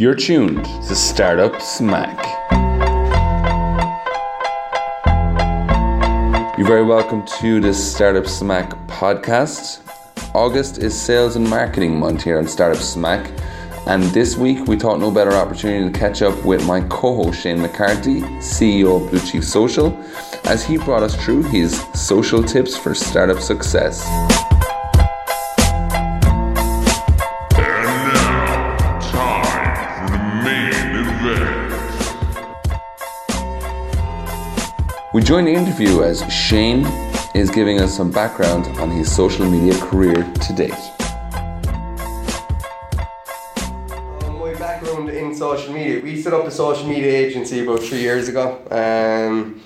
You're tuned to Startup Smack. You're very welcome to the Startup Smack podcast. August is sales and marketing month here on Startup Smack. And this week, we thought no better opportunity to catch up with my co host Shane McCarthy, CEO of Blue Chief Social, as he brought us through his social tips for startup success. Join the interview as Shane is giving us some background on his social media career to date. My background in social media, we set up a social media agency about three years ago. Um,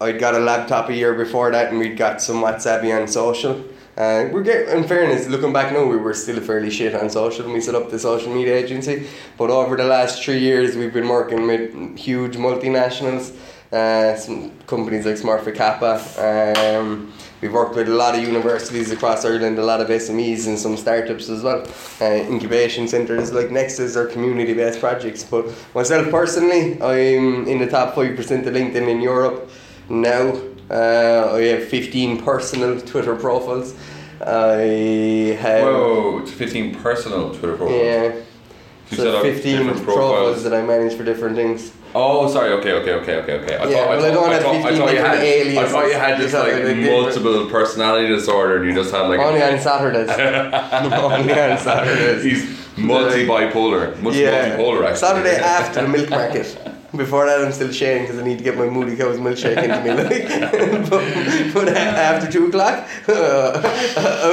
I'd got a laptop a year before that, and we'd got somewhat savvy on social. Uh, we're getting, in fairness, looking back now, we were still fairly shit on social when we set up the social media agency. But over the last three years, we've been working with huge multinationals, uh, some companies like Smurfit Kappa. Um, we've worked with a lot of universities across Ireland, a lot of SMEs, and some startups as well. Uh, incubation centres like Nexus are community based projects. But myself personally, I'm in the top 5% of LinkedIn in Europe now. Uh, I have 15 personal Twitter profiles. I have. Whoa, 15 personal Twitter profiles. Yeah. You So up 15 profiles. that I manage for different things. Oh, sorry. Okay, okay, okay, okay, okay. I Yeah, thought, well, I I don't thought, have thought, I 15 thought you had, different aliases. I thought you had this thought like but- multiple personality disorder, and you just had like Only on Saturdays. Only on Saturdays. he's multi bipolar, much multipolar actually. Saturday after the milk market. Before that, I'm still sharing because I need to get my Moody Cow's milkshake into me. Like, but, but after two o'clock, uh,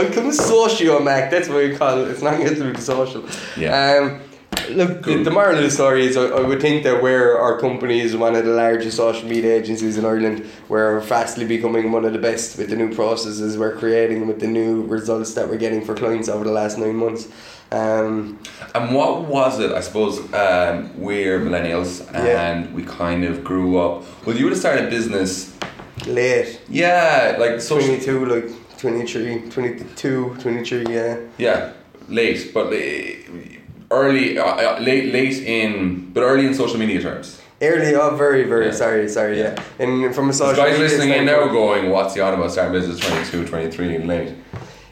I become socio Mac. That's what we call it. It's not get to be social. Yeah. Um, look, the, the moral of the story is I, I would think that where our company is one of the largest social media agencies in Ireland, we're fastly becoming one of the best with the new processes we're creating, with the new results that we're getting for clients over the last nine months. Um, And what was it? I suppose um, we're millennials, Yeah. and we kind of grew up. Well, you would have started a business. late. Yeah, like social. 22, like 23, 22, 23, yeah. Yeah, late, but uh, early, uh, uh, late, late in, but early in social media terms. Early, oh, very, very Yeah. sorry, sorry, yeah. And from a social guys media listening in now going, "What's the on about starting business 22, 23 and late?"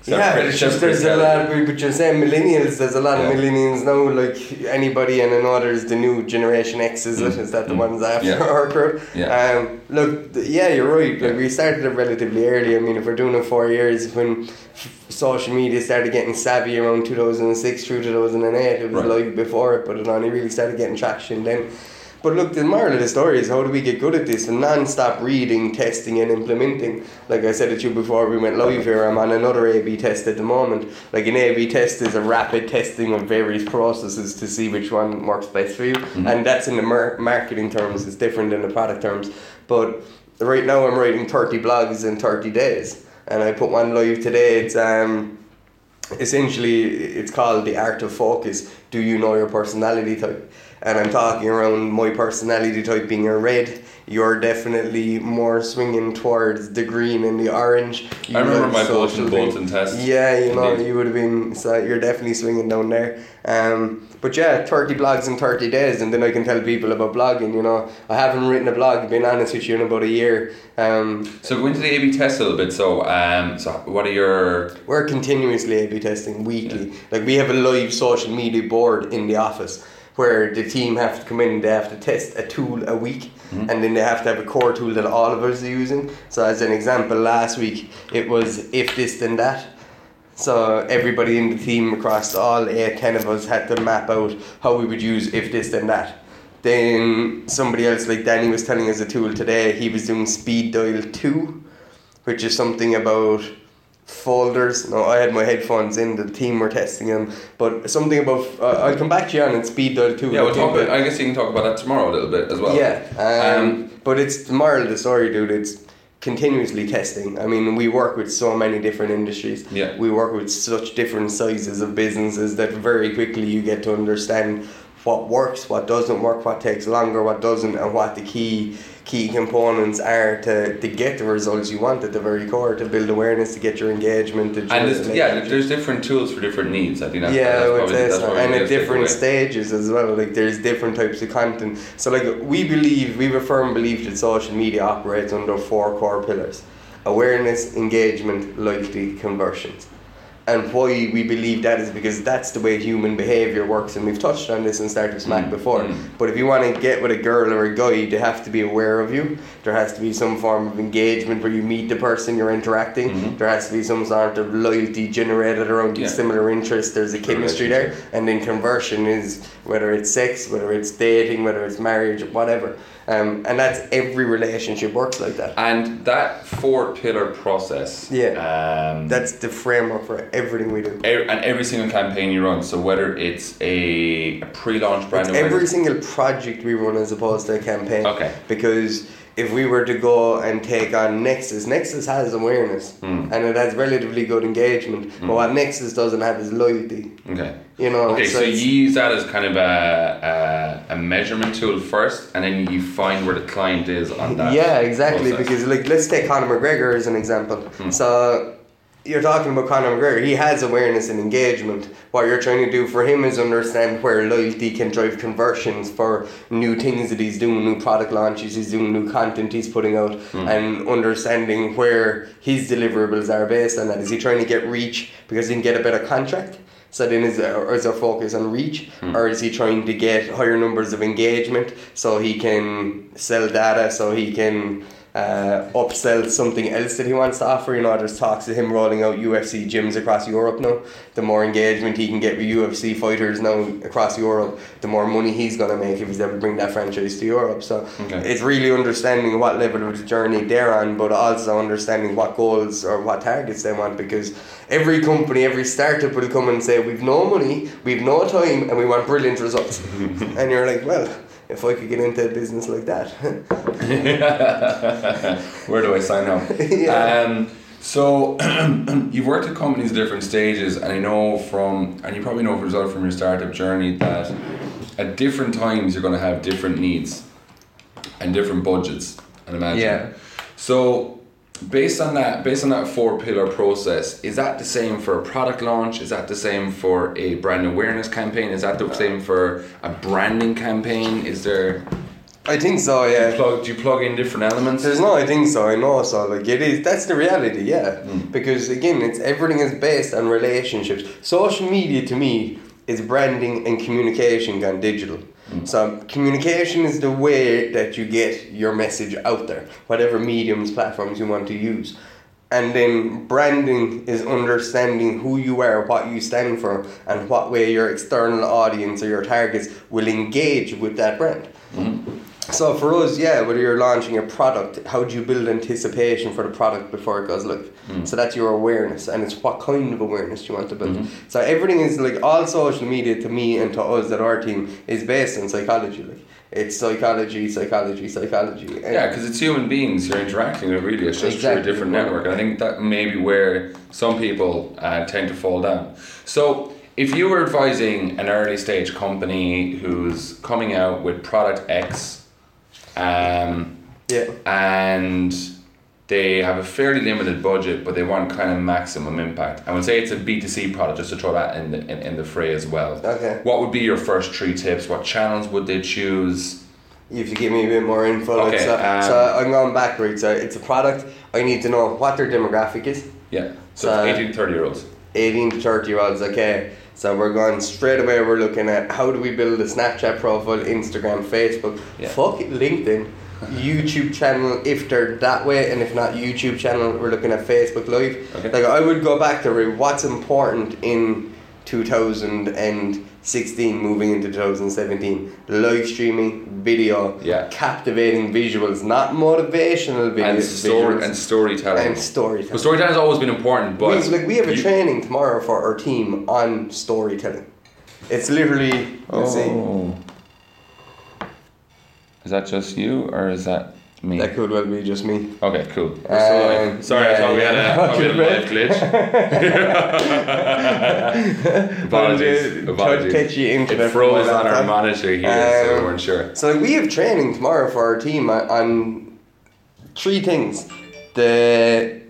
Yeah, just there's a lot. Of, but you're saying millennials. There's a lot Yeah. of millennials now. Like anybody, and I know there's the new generation X. Is it? Is that the ones after Mm. Yeah. our crowd? Yeah. Um, look, th- yeah, you're right. Like we started it relatively early. I mean, if we're doing it four years, when f- social media started getting savvy around 2006 through 2008, it was Right. like before it, but it only really started getting traction then. But look, the moral of the story is how do we get good at this? And non-stop reading, testing, and implementing. Like I said to you before we went live here, I'm on another A/B test at the moment. Like an A/B test is a rapid testing of various processes to see which one works best for you, and that's in the mar- marketing terms. It's different than the product terms. But right now, I'm writing 30 blogs in 30 days, and I put one live today. It's um essentially it's called the art of focus do you know your personality type and i'm talking around my personality type being a red you're definitely more swinging towards the green and the orange You I remember my thing. Bolton test. yeah you know Indeed. you would have been so you're definitely swinging down there um, but yeah 30 blogs in 30 days and then i can tell people about blogging you know i haven't written a blog being honest with you in about a year um, So go into the A/B test a little bit. So, um, so what are your? We're continuously A/B testing weekly. Like we have a live social media board in the office where the team have to come in. and They have to test a tool a week, mm-hmm. and then they have to have a core tool that all of us are using. So, as an example, last week it was if this then that. So everybody in the team across all eight, ten of us had to map out how we would use if this then that. Then somebody else like Danny was telling us a tool today. He was doing speed dial two, which is something about folders. No, I had my headphones in. The team were testing them, but something about. Uh, I'll come back to you on it. Speed dial two. Yeah, we'll talk about. I guess you can talk about that tomorrow a little bit as well. Yeah, um, Um, but it's the moral of the story, dude. It's continuously testing. I mean, we work with so many different industries. Yeah. We work with such different sizes of businesses that very quickly you get to understand what works, what doesn't work, what takes longer, what doesn't, and what the key key components are to, to get the results you want at the very core, to build awareness, to get your engagement. To And there's, yeah, there's different tools for different needs. I think that's, yeah, that's probably, that's probably and at different stages as well. Like there's different types of content. So like we believe, we have a firm belief that social media operates under four core pillars: awareness, engagement, loyalty, conversions. And why we believe that is because that's the way human behaviour works, and we've touched on this in Startup Smack Mm, before. mm. But if you want to get with a girl or a guy, they have to be aware of you. There has to be some form of engagement where you meet the person you're interacting. Mhm. There has to be some sort of loyalty generated around Yeah. similar interests. There's a chemistry there, and then conversion is whether it's sex, whether it's dating, whether it's marriage, whatever. Um, and that's every relationship works like that. And that four pillar process. Yeah. Um, That's the framework for everything we do. ev- and every single campaign you run. So whether it's a, a pre-launch brand It's every single project we run as opposed to a campaign. Okay. Because if we were to go and take on Nexus, Nexus has awareness Mm. and it has relatively good engagement. But what Nexus doesn't have is loyalty. Okay. You know, Okay, so, it's- you use that as kind of a, a, a measurement tool first, and then you find where the client is on that. Yeah, exactly. process. Because like, let's take Conor McGregor as an example. So you're talking about Conor McGregor. He has awareness and engagement. What you're trying to do for him is understand where loyalty can drive conversions for new things that he's doing, new product launches he's doing, new content he's putting out, hmm. and understanding where his deliverables are based on that. Is he trying to get reach because he can get a better contract? So then is there, is there focus on reach, hmm. or is he trying to get higher numbers of engagement so he can sell data, so he can uh, upsell something else that he wants to offer? You know, there's talks of him rolling out UFC gyms across Europe now. The more engagement he can get with UFC fighters now across Europe, the more money he's gonna make if he's able to bring that franchise to Europe. So Okay. it's really understanding what level of the journey they're on, but also understanding what goals or what targets they want because every company, every startup will come and say, We've no money, we've no time, and we want brilliant results. and you're like, Well, if I could get into a business like that. Where do I sign up? Yeah. Um, so you've worked at companies at different stages, and I know from, and you probably know from result from your startup journey that at different times you're going to have different needs and different budgets. I imagine. Yeah. So based on that, based on that four pillar process, is that the same for a product launch? Is that the same for a brand awareness campaign? Is that the same for a branding campaign? Is there I think so, yeah. plug? Do you plug in different elements? There's no, I think so. I know so. Like it is. That's the reality. Yeah. Hmm. Because again, it's everything is based on relationships. Social media to me is branding and communication gone digital. Mm. So communication is the way that you get your message out there, whatever mediums, platforms you want to use. And then branding is understanding who you are, what you stand for, and what way your external audience or your targets will engage with that brand. Mm-hmm. So for us, yeah, whether you're launching a product, how do you build anticipation for the product before it goes live? So that's your awareness, and it's what kind of awareness you want to build. So everything is like all social media to me and to us that our team is based on psychology. Like it's psychology, psychology, psychology. And Yeah, because it's human beings you're interacting with. Really, it's just through a different network. And I think that may be where some people uh, tend to fall down. So, if you were advising an early stage company who's coming out with product X, um, yeah, and they have a fairly limited budget, but they want kind of maximum impact. I would say it's a B2C product, just to throw that in the, in, in the fray as well. Okay. What would be your first three tips? What channels would they choose? If you have to give me a bit more info. like, Okay, so, um, so I'm going backwards. So it's a product. I need to know what their demographic is. Yeah, so So- 18 to 30 year olds. 18 to 30 year olds, okay. So we're going straight away, we're looking at how do we build a Snapchat profile, Instagram, Facebook, Yeah. fuck it, LinkedIn, YouTube channel if they're that way, and if not YouTube channel, we're looking at Facebook Live. Okay. Like I would go back to what's important in 2016 moving into 2017 live streaming video Yeah. captivating visuals not motivational videos and story and storytelling. and storytelling Well, storytelling has always been important, but we, like we have a you- training tomorrow for our team on storytelling. It's literally. Oh. Is that just you, or is that Me. That could well be just me. Okay, cool. We're still live. Um, Sorry, I thought we had a, yeah. thought we had a live glitch. apologies. But, uh, apologies. internet it froze on our monitor here, so we Um, weren't sure. So we have training tomorrow for our team on, on three things. The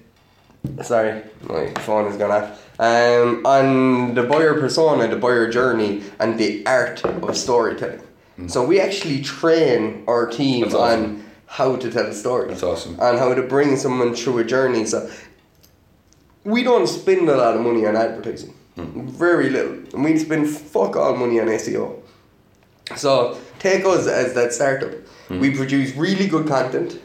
sorry, my phone is gone off. Um, on the buyer persona, the buyer journey, and the art of storytelling. So we actually train our team Mm. That's awesome. How to tell a story. That's awesome. And how to bring someone through a journey. So we don't spend a lot of money on advertising. Hmm. Very little. And we spend fuck all money on SEO. So take us as that startup. Hmm. We produce really good content.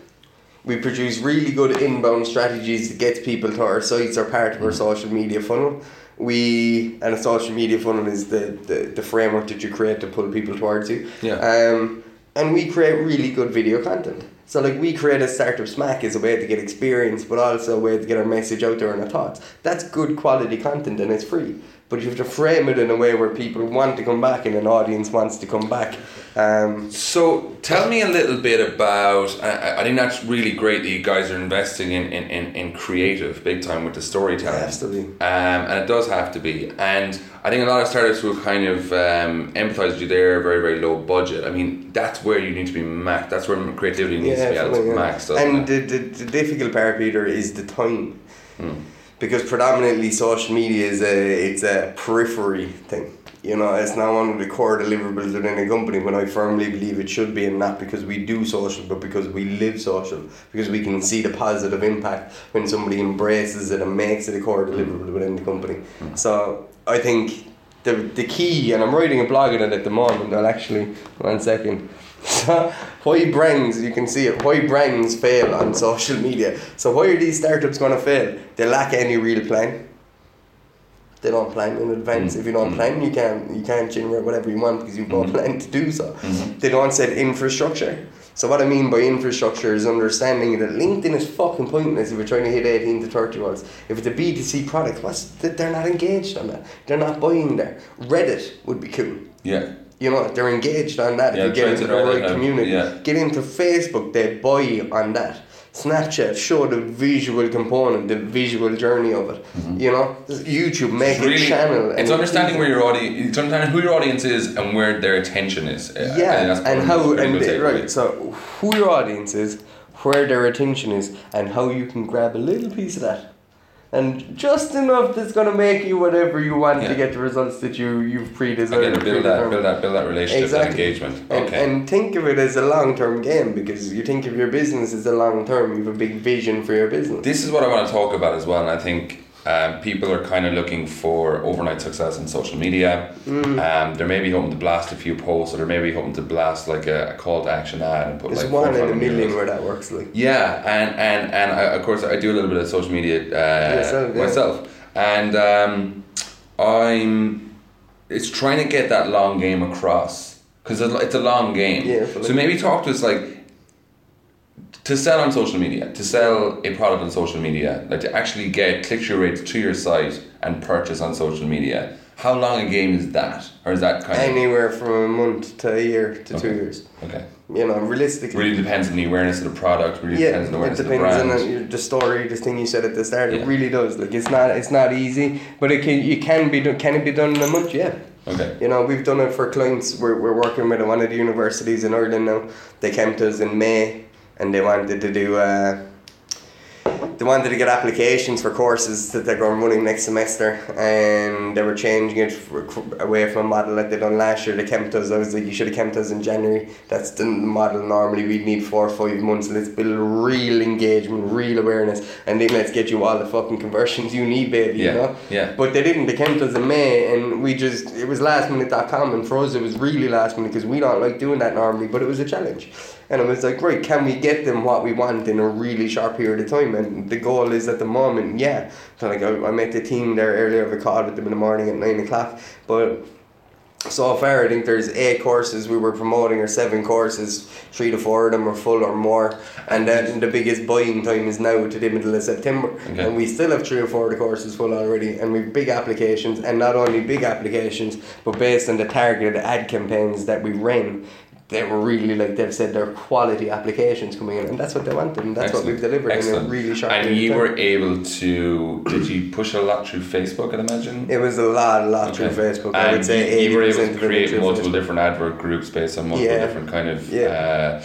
We produce really good inbound strategies that gets people to our sites or part Hmm. of our social media funnel. We and a social media funnel is the, the, the framework that you create to pull people towards you. Yeah. Um, and we create really good video content. So like we create a startup smack as a way to get experience, but also a way to get our message out there and our thoughts. That's good quality content and it's free. But you have to frame it in a way where people want to come back and an audience wants to come back. Um, So tell me a little bit about. I, I think that's really great that you guys are investing in, in, in, in creative big time with the storytelling. It has to be. Um, and it does have to be. And I think a lot of startups will kind of um, empathize with you there, very, very low budget. I mean, that's where you need to be maxed. That's where creativity needs to be at its yeah. max. doesn't And the, the, the difficult part, Peter, is the time. Hmm. Because predominantly social media is a it's a periphery thing. You know, it's not one of the core deliverables within a company, but I firmly believe it should be, and not because we do social, but because we live social. Because we can see the positive impact when somebody embraces it and makes it a core deliverable within the company. So I think the the key, and I'm writing a blog on it at the moment. I'll actually one second. So why brands you can see it. Why brands fail on social media. So why are these startups going to fail? They lack any real plan. They don't plan in advance. Mm. If you don't Mm. plan, you can't you can't generate whatever you want because you've no Mhm. plan to do so. Mhm. They don't set infrastructure. So what I mean by infrastructure is understanding that LinkedIn is fucking pointless if you're trying to hit 18 to 30 year olds. If it's a B2C product, what's th- they're not engaged on that. They're not buying there. Reddit would be cool. yeah. You know, they're engaged on that Yeah, if you get into the right right community. yeah. Get into Facebook, they buy on that. Snapchat, show the visual component, the visual journey of it. You know, YouTube, make Mm-hmm. It's a channel. It's and understanding where your audience, it's understanding who your audience is and where their attention is. Uh, Yeah, that's and how, and good the- takeaway. right, so who your audience is, where their attention is, and how you can grab a little piece of that. And just enough that's going to make you whatever you want Yeah. to get the results that you, you've pre-designed. Again, build that, build that, build that relationship, that engagement. And, Okay. and think of it as a long term game because you think of your business as a long term. You have a big vision for your business. this is what I want to talk about as well, and I think um, people are kind of looking for overnight success in social media. Mm. Um, they're maybe hoping to blast a few posts, or they're maybe hoping to blast like a, a call to action ad and put There's like one in a million videos. where that works. Like Yeah, and and and I, of course I do a little bit of social media uh, Yourself, yeah. myself, and um, I'm. It's trying to get that long game across because it's a long game. Yeah, so maybe talk to us like to sell on social media, to sell a product on social media, like to actually get click through rates to your site and purchase on social media. How long a game is that, or is that kind anywhere from a month to a year to two years. okay? You know, realistically. Really depends on the awareness of the product. Really yeah, depends on the it awareness of the depends on the, the story, the thing you said at the start. Yeah. It really does. Like it's not, it's not easy, but it can, you can be done. Can it be done in a month? Yeah. okay. You know, we've done it for clients. We're, we're working with one of the universities in Ireland now. They came to us in May and they wanted to do, uh, they wanted to get applications for courses that they're going running next semester and they were changing it for, away from a model that they done last year. They to us, I was like, you should have to us in January. That's the model normally we'd need four or five months. Let's build real engagement, real awareness, and then let's get you all the fucking conversions you need, baby, Yeah, you know? yeah. But they didn't. They to us in May, and we just it was lastminute.com, and for us it was really last minute because we don't like doing that normally. But it was a challenge, and it was like, right, can we get them what we want in a really short period of time? And the goal is at the moment, yeah. So like I, I met the team there earlier. I called with them in the morning at nine o'clock, but. So far, I think there's eight courses we were promoting, or seven courses. Three to four of them are full or more, and then the biggest buying time is now to the middle of September, Okay. and we still have three or four of the courses full already, and we've big applications, and not only big applications, but based on the targeted ad campaigns that we ran, they were really like they've said they're quality applications coming in, and that's what they wanted, and that's what we've delivered Excellent. in a really short. And you time. were able to. Did you push a lot through Facebook? I'd imagine. It was a lot, a lot Okay. through Facebook. I would say you, you were able to create multiple Facebook. different advert groups based on multiple Yeah. different kind of Yeah. uh,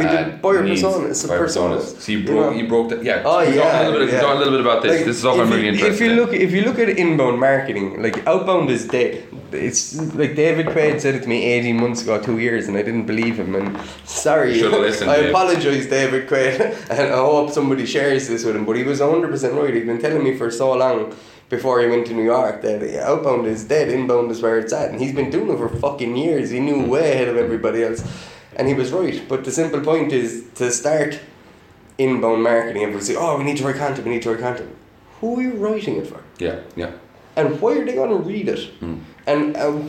We did buyer needs. personas, so Buyer personas, So you you broke, know. you broke that. Yeah. Oh Talk yeah, a little bit. yeah. Talk a little bit about this. Like, this is all I'm really interested. If you in. look, if you look at inbound marketing, like outbound is dead. It's like David Quaid said it to me eighteen months ago, two years, and I didn't believe him. And sorry, listened, I apologize, David Quaid, and I hope somebody shares this with him. But he was hundred percent right. He'd been telling me for so long before he went to New York that outbound is dead, inbound is where it's at, and he's been doing it for fucking years. He knew way ahead of everybody else, and he was right. But the simple point is to start inbound marketing. Everyone say, "Oh, we need to write content. We need to write content." Who are you writing it for? yeah. Yeah. and why are they going to read it? Mm. And uh,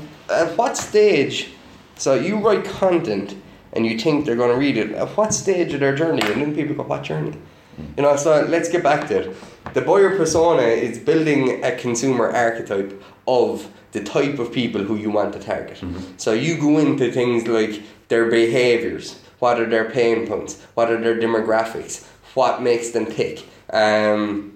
at what stage? So you write content and you think they're going to read it. At what stage of their journey? And then people go, "What journey?" Mm. You know. So let's get back to it. The buyer persona is building a consumer archetype of the type of people who you want to target. Mm-hmm. So you go into things like their behaviors. What are their pain points? What are their demographics? What makes them tick? Um,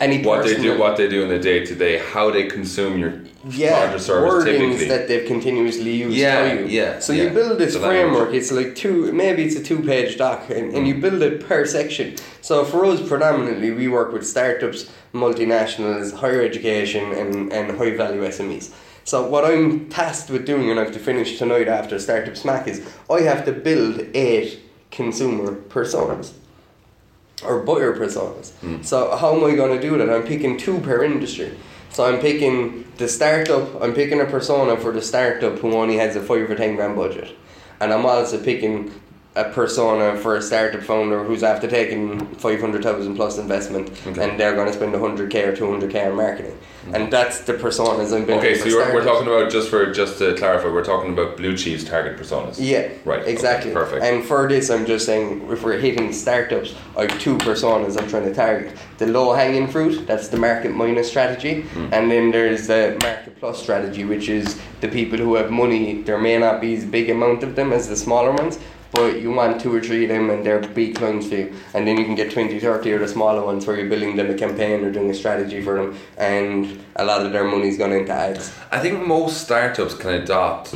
any What they do, what they do in the day to day, how they consume your yeah, product or service typically. that they've continuously used Yeah, you. yeah, So yeah. you build this language. framework. It's like two, maybe it's a two-page doc, and, and you build it per section. So for us, predominantly, we work with startups, multinationals, higher education, and and high-value SMEs. So what I'm tasked with doing, and I have to finish tonight after Startup Smack, is I have to build eight consumer personas or buyer personas. Hmm. So how am I going to do that? I'm picking two per industry. So I'm picking the startup. I'm picking a persona for the startup who only has a five or ten grand budget, and I'm also picking a persona for a startup founder who's after taking five hundred thousand plus investment, Okay. and they're going to spend hundred k or two hundred k on marketing, and that's the personas I'm building. Okay, so you're, we're talking about just for just to clarify, we're talking about blue chiefs target personas. Yeah, Right, okay, Exactly. perfect. And for this, I'm just saying, if we're hitting startups, I have two personas I'm trying to target. The low hanging fruit, that's the market minus strategy, Hmm. and then there's the market plus strategy, which is the people who have money. There may not be as big amount of them as the smaller ones. But you want two or three of them and they're big clients for you. And then you can get 20, 30 of the smaller ones where you're building them a campaign or doing a strategy for them. And a lot of their money's gone into ads. I think most startups can adopt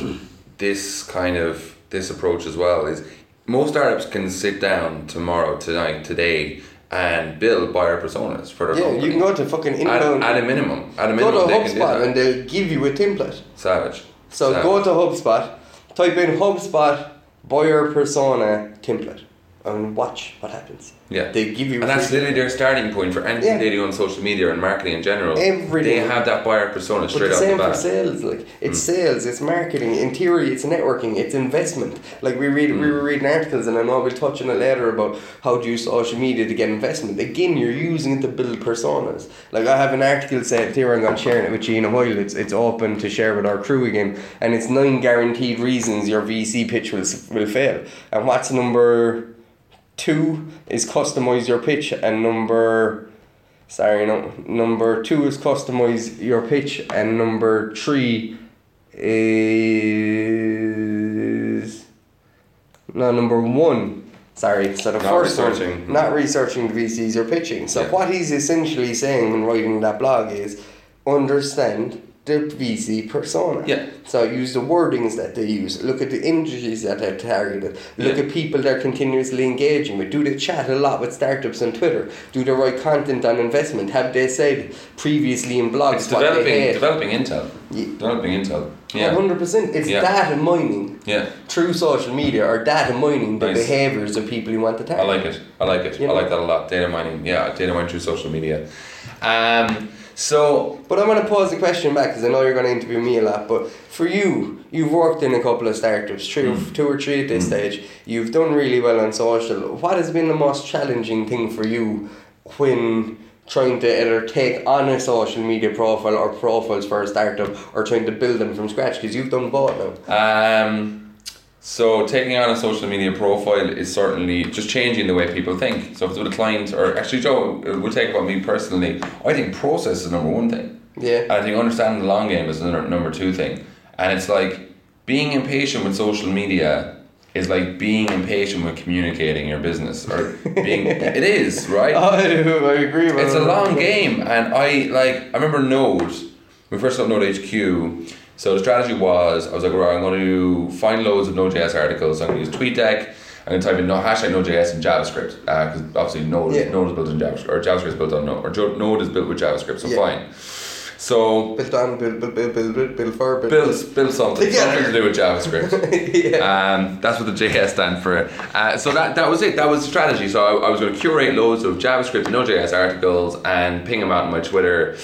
this kind of this approach as well. Is most startups can sit down tomorrow, tonight, today, and build buyer personas for their Yeah, company. you can go to fucking at, inbound. at a minimum. At a minimum, go to they can do HubSpot and they'll give you a template. Savage. So Savage. go to HubSpot, type in HubSpot buyer persona template, and watch what happens. Yeah. They give you And that's literally their starting point for anything Yeah. they do on social media and marketing in general. Everything. They have that buyer persona But straight the off the same for sales, like it's Hmm. sales, it's marketing. In theory, it's networking, it's investment. Like we read, Hmm. we were reading articles, and I know we'll touch on it later about how to use social media to get investment. Again, you're using it to build personas. Like I have an article said here, I'm going to share it with you in a while. It's it's open to share with our crew again, and it's nine guaranteed reasons your VC pitch will will fail. And what's number two is customize your pitch, and number Sorry, no. Number two is customize your pitch, and number three is no number one. Sorry, so the Not first researching. one, not researching the VCs you're pitching. So Yeah. what he's essentially saying when writing that blog is understand the VC persona. Yeah. So use the wordings that they use. Look at the industries that they're targeted. Look Yeah. at people they're continuously engaging with. Do they chat a lot with startups on Twitter? Do they write content on investment? Have they said previously in blogs It's developing developing intel. Ye- Developing intel. Yeah. hundred percent. It's Yeah. data mining Yeah. through social media or data mining the Nice. behaviors of people you want to target. I like it. I like it. You I know? like that a lot. Data mining. Yeah, data mining through social media. Um, so But I'm going to pose the question back because I know you're going to interview me a lot. But for you, you've worked in a couple of startups, three, or Mm. two or three at this stage. You've done really well on social. What has been the most challenging thing for you when trying to either take on a social media profile or profiles for a startup or trying to build them from scratch? Because you've done both now. Um, so taking on a social media profile is certainly just changing the way people think. So if it's with a client, or actually, Joe, we'll take about me personally. I think process is number one thing. Yeah. And I think understanding the long game is another number two thing. And it's like being impatient with social media is like being impatient with communicating your business or being it is right Oh, I agree. with it's a long game and I like I remember Node we first got Node HQ so the strategy was I was like right, I'm going to find loads of Node.js articles I'm going to use TweetDeck I'm going to type in no, hashtag Node.js in JavaScript because obviously Node, Yeah. Node is built in JavaScript or JavaScript is built on Node or Jo- Node is built with JavaScript so Yeah. fine so Built on, build, build, build, build, build, build for, build. build, build something Together. something to do with JavaScript yeah. um, that's what the JS stand for. Uh, so that, that was it. That was the strategy. So I, I was going to curate loads of JavaScript and Node.js articles and ping them out on my Twitter.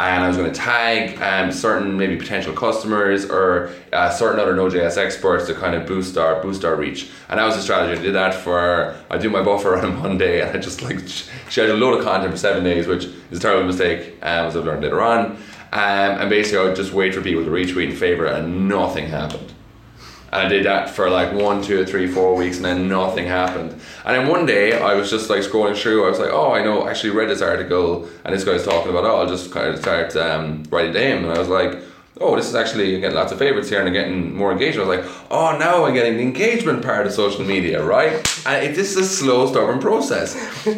And I was going to tag um, certain maybe potential customers or uh, certain other Node.js experts to kind of boost our boost our reach. And that was the strategy. I did that for I do my buffer on a Monday and I just like sh- scheduled a load of content for seven days, which is a terrible mistake, um, as I've learned later on. Um, and basically, I would just wait for people to retweet and favorite, and nothing happened. And I did that for like one, two, three, four weeks, and then nothing happened. And then one day, I was just like scrolling through. I was like, "Oh, I know. Actually, read this article, and this guy's talking about. Oh, I'll just kind of start um, writing to him." And I was like, "Oh, this is actually getting lots of favorites here, and I'm getting more engagement." I was like, "Oh, now I'm getting the engagement part of social media, right?" And it, this is a slow, stubborn process.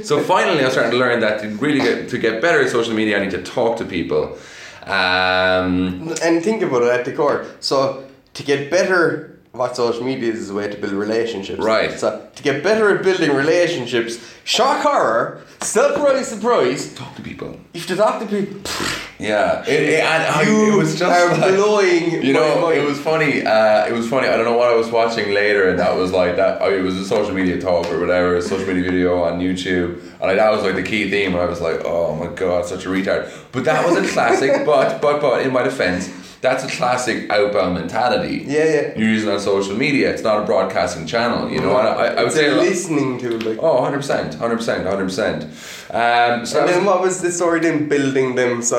So finally, I was starting to learn that to really get to get better at social media, I need to talk to people. Um, And think about it at the core. So to get better, what social media is is a way to build relationships. Right. So to get better at building relationships, shock horror, surprise, surprise, talk to people. you have to talk to people. Yeah, it, it, and I- it was just like, blowing You know, it was funny. Uh, it was funny. I don't know what I was watching later, and that was like that. Oh, it was a social media talk or whatever, a social media video on YouTube, and like, that was like the key theme. And I was like, oh my god, such a retard. But that was a classic. but but but in my defense, that's a classic outbound mentality. Yeah, yeah. You're using it on social media. It's not a broadcasting channel. You know, I, I would It's say. a a lot- listening to like. Oh, 100%, 100%, 100%. Um, so and then was- what was the story then building them? So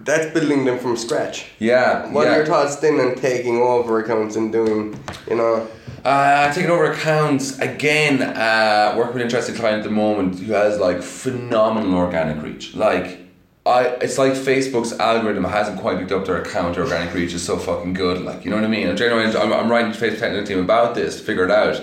that's building them from scratch. yeah, What yeah. are your thoughts then on taking over accounts and doing, you know? Uh, taking over accounts again. Uh, working with an interesting client at the moment who has like phenomenal organic reach. Like, I it's like Facebook's algorithm hasn't quite picked up their account. Their organic reach is so fucking good. Like, you know what I mean? And generally, I'm, I'm writing to the Facebook technical team about this to figure it out.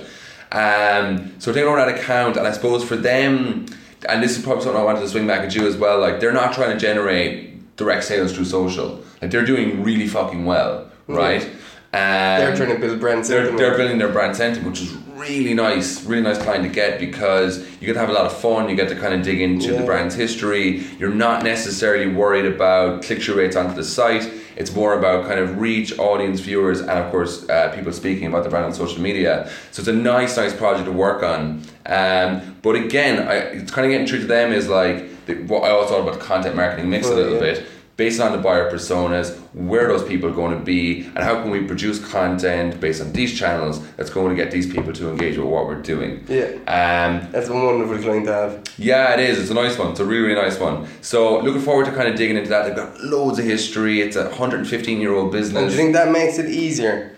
Um, so taking over that account, and I suppose for them, and this is probably something I wanted to swing back at you as well. Like, they're not trying to generate direct sales through social. Like, they're doing really fucking well, right? Um, They're trying to build brands. they're, they're building their brand sentiment, which is really nice, really nice client to get because you get to have a lot of fun. You get to kind of dig into the brand's history. You're not necessarily worried about click through rates onto the site. It's more about kind of reach, audience, viewers, and of course, uh, people speaking about the brand on social media. So it's a nice, nice project to work on. Um, but again, I, it's kind of getting true to them is like the, what I also thought about the content marketing mix a little yeah. bit based on the buyer personas, where are those people are going to be, and how can we produce content based on these channels that's going to get these people to engage with what we're doing. Yeah. Um, That's a wonderful client to have. yeah, it is. It's a nice one. It's a really, really nice one. So looking forward to kind of digging into that. They've got loads of history. It's a 115 year old business. And do you think that makes it easier?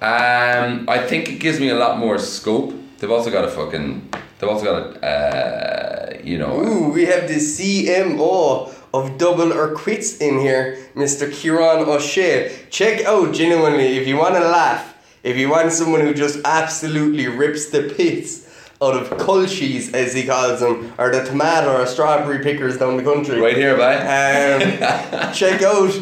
Um, I think it gives me a lot more scope. They've also got a fucking. They've also got a. Uh, you know. Ooh, we have the CMO of Double or Quits in here, Mr. Kieran O'Shea. Check out, genuinely, if you want to laugh, if you want someone who just absolutely rips the pits out of culchies, as he calls them, or the tomato or strawberry pickers down the country. Right here, bye. Um, check out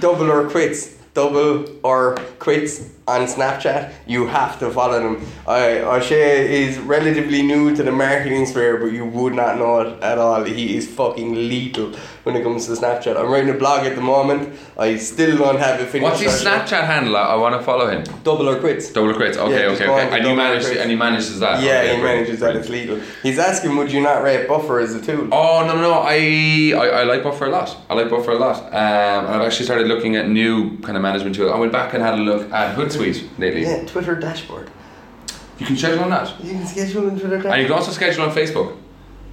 Double or Quits. Double or Quits on Snapchat. You have to follow them. I O'Shea is relatively new to the marketing sphere, but you would not know it at all. He is fucking lethal when it comes to Snapchat. I'm writing a blog at the moment. I still don't have it finished. What's his Snapchat handle? I, I want to follow him. Double or Quits. Double crits. Okay, Yeah, okay, okay. And he managed. And he manages that. Yeah, okay, he great, manages that. It's legal. He's asking, would you not rate Buffer as a tool? Oh no no no! I, I I like Buffer a lot. I like Buffer a lot. Um, and I've actually started looking at new kind of management tools. I went back and had a look at Hootsuite lately. Yeah, Twitter dashboard. You can schedule on that, You can schedule on Twitter dashboard. and you can also schedule on Facebook.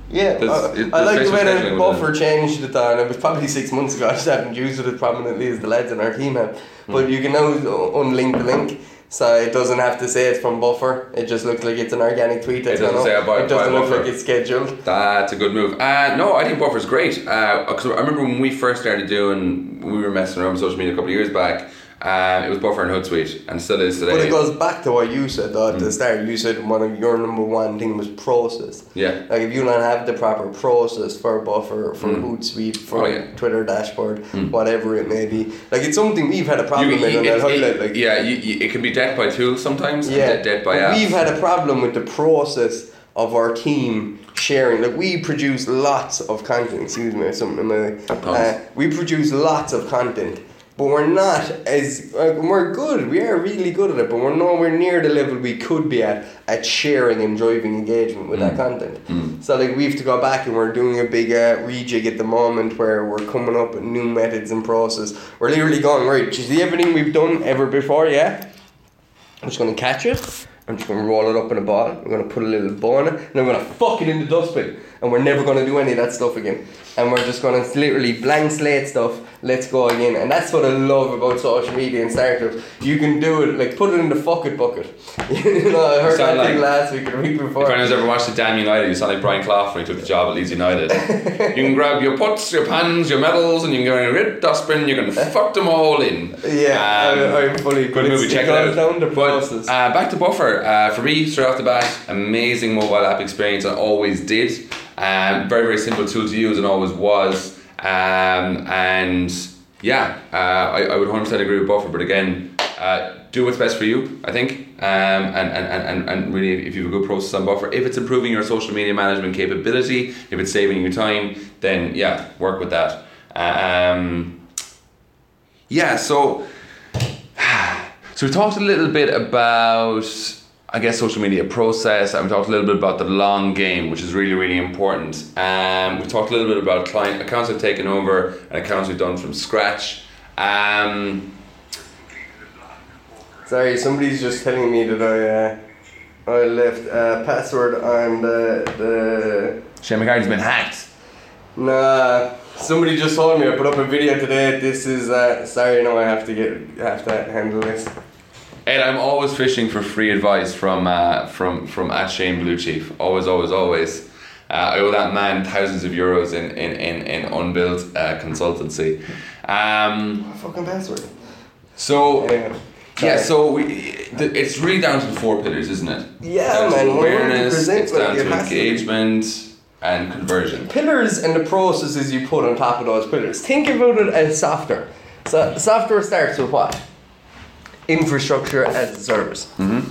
Yeah, I, it- I like the way that buffer changed it on. It was probably six months ago. I just haven't used it as prominently as the lads in our team have. But you can now unlink the link, so it doesn't have to say it's from buffer. It just looks like it's an organic tweet. That's doesn't say about- It doesn't look Buffer. like it's scheduled. That's a good move. Uh, no, I think Buffer's great. Uh 'cause I remember when we first started doing, we were messing around with social media a couple of years back. Um, it was Buffer and Hootsuite, and still is today. But it goes back to what you said though at the start. You said one of your number one thing was process. Yeah. Like if you don't have the proper process for buffer, for Hootsuite, for Oh, yeah. Twitter dashboard, whatever it may be, like it's something we've had a problem You- with, it- I'll highlight it- like yeah, you, you, it can be death by tools sometimes. yeah, de- death by apps. we've had a problem with the process of our team sharing. Like we produce lots of content. Excuse me, something. in my- Uh, we produce lots of content, but we're not as uh, we're good. We are really good at it, but we're nowhere near the level we could be at at sharing and driving engagement with that content. So like we have to go back and we're doing a big uh, rejig at the moment where we're coming up with new methods and process. We're literally going right. Do you see everything we've done ever before? Yeah. I'm just gonna catch it. I'm just gonna roll it up in a ball. I'm gonna put a little bow on it, and I'm gonna fuck it in the dustbin. And we're never gonna do any of that stuff again. And we're just gonna literally blank slate stuff. Let's go again. And that's what I love about social media and startups. You can do it like put it in the fuck it bucket. you know, I heard that thing last week or the week before. If anyone's ever watched the Damned United, you sound like Brian Clough when he took the job at Leeds United. you can grab your pots, your pans, your medals, and you can go in a red dustbin. You can fuck them all in. Yeah, I- I'm fully- good movie. Check it out. down to But, uh, back to Buffer. Uh, for me, straight off the bat, amazing mobile app experience. I always did. Um, very very simple tool to use and always was. Um, and yeah, uh, I, I would 100% agree with Buffer. But again, uh, do what's best for you. I think. Um, and, and, and, and, really, if you have a good process on Buffer, if it's improving your social media management capability, if it's saving you time, then yeah, work with that. Um, yeah, so so we talked a little bit about, I guess, social media process, and we talked a little bit about the long game, which is really, really important. Um, we talked a little bit about client accounts we've taken over and accounts we've done from scratch. Um, Sorry, somebody's just telling me that I uh, I left uh, password on the the Shane McCarthy's been hacked. Nah, somebody just told me I put up a video today. This is uh, sorry, no, I have to get have to handle this. Ed, I'm always fishing for free advice from uh, from from at Shane Blue Chief. Always, always, always. Uh, I owe that man thousands of euros in in in, in unbilled uh, consultancy. Um, Fucking password. so yeah, sorry. so we, it's really down to the four pillars, isn't it? Yeah, down man, To awareness, it's down to has to be. engagement and conversion. pillars and the processes you put on top of those pillars. Think about it as software. So software starts with what? Infrastructure as a service. Mm-hmm.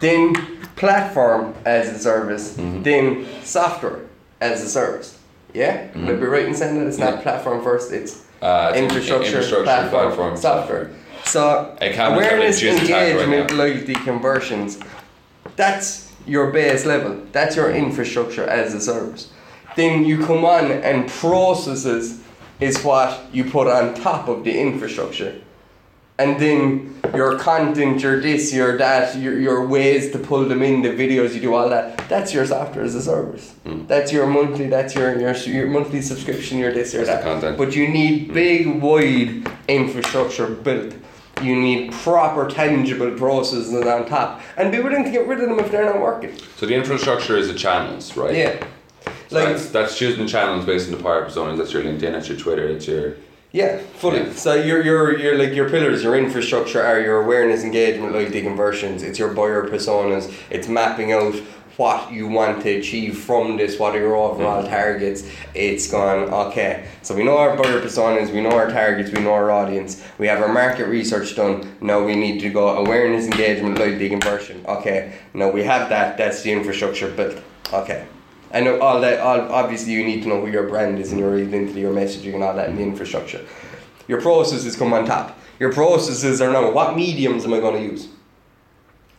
Then platform as a service. Mm-hmm. Then software as a service. Yeah? Mm-hmm. Would I be right in saying that it's not Yeah. platform first, it's Uh, it's infrastructure, infrastructure, platform, platform, software. So awareness, right engagement, now. loyalty, conversions. That's your base level. That's your infrastructure as a service. Then you come on and processes is what you put on top of the infrastructure. And then your content, your this, your that, your, your ways to pull them in, the videos you do, all that. That's your software as a service. Hmm. That's your monthly. That's your your your monthly subscription. Your this, your That's that. content. But you need big, wide infrastructure built. You need proper, tangible processes on top, and be willing to get rid of them if they're not working. So the infrastructure is the channels, right? Yeah, So like that's, that's choosing the channels based on the buyer personas. That's your LinkedIn, that's your Twitter, that's your Yeah, fully. Yeah. So your your your like your pillars, your infrastructure are your awareness, engagement, loyalty, conversions. It's your buyer personas. It's mapping out what you want to achieve from this. What are your overall mm-hmm. targets? It's gone. Okay, so we know our buyer personas. We know our targets. We know our audience. We have our market research done. Now we need to go awareness, engagement, loyalty, conversion. Okay, now we have that. That's the infrastructure built. Okay. Know all that. All obviously, you need to know who your brand is and your identity, your messaging, and all that in the infrastructure. Your processes come on top. Your processes are now what mediums am I going to use?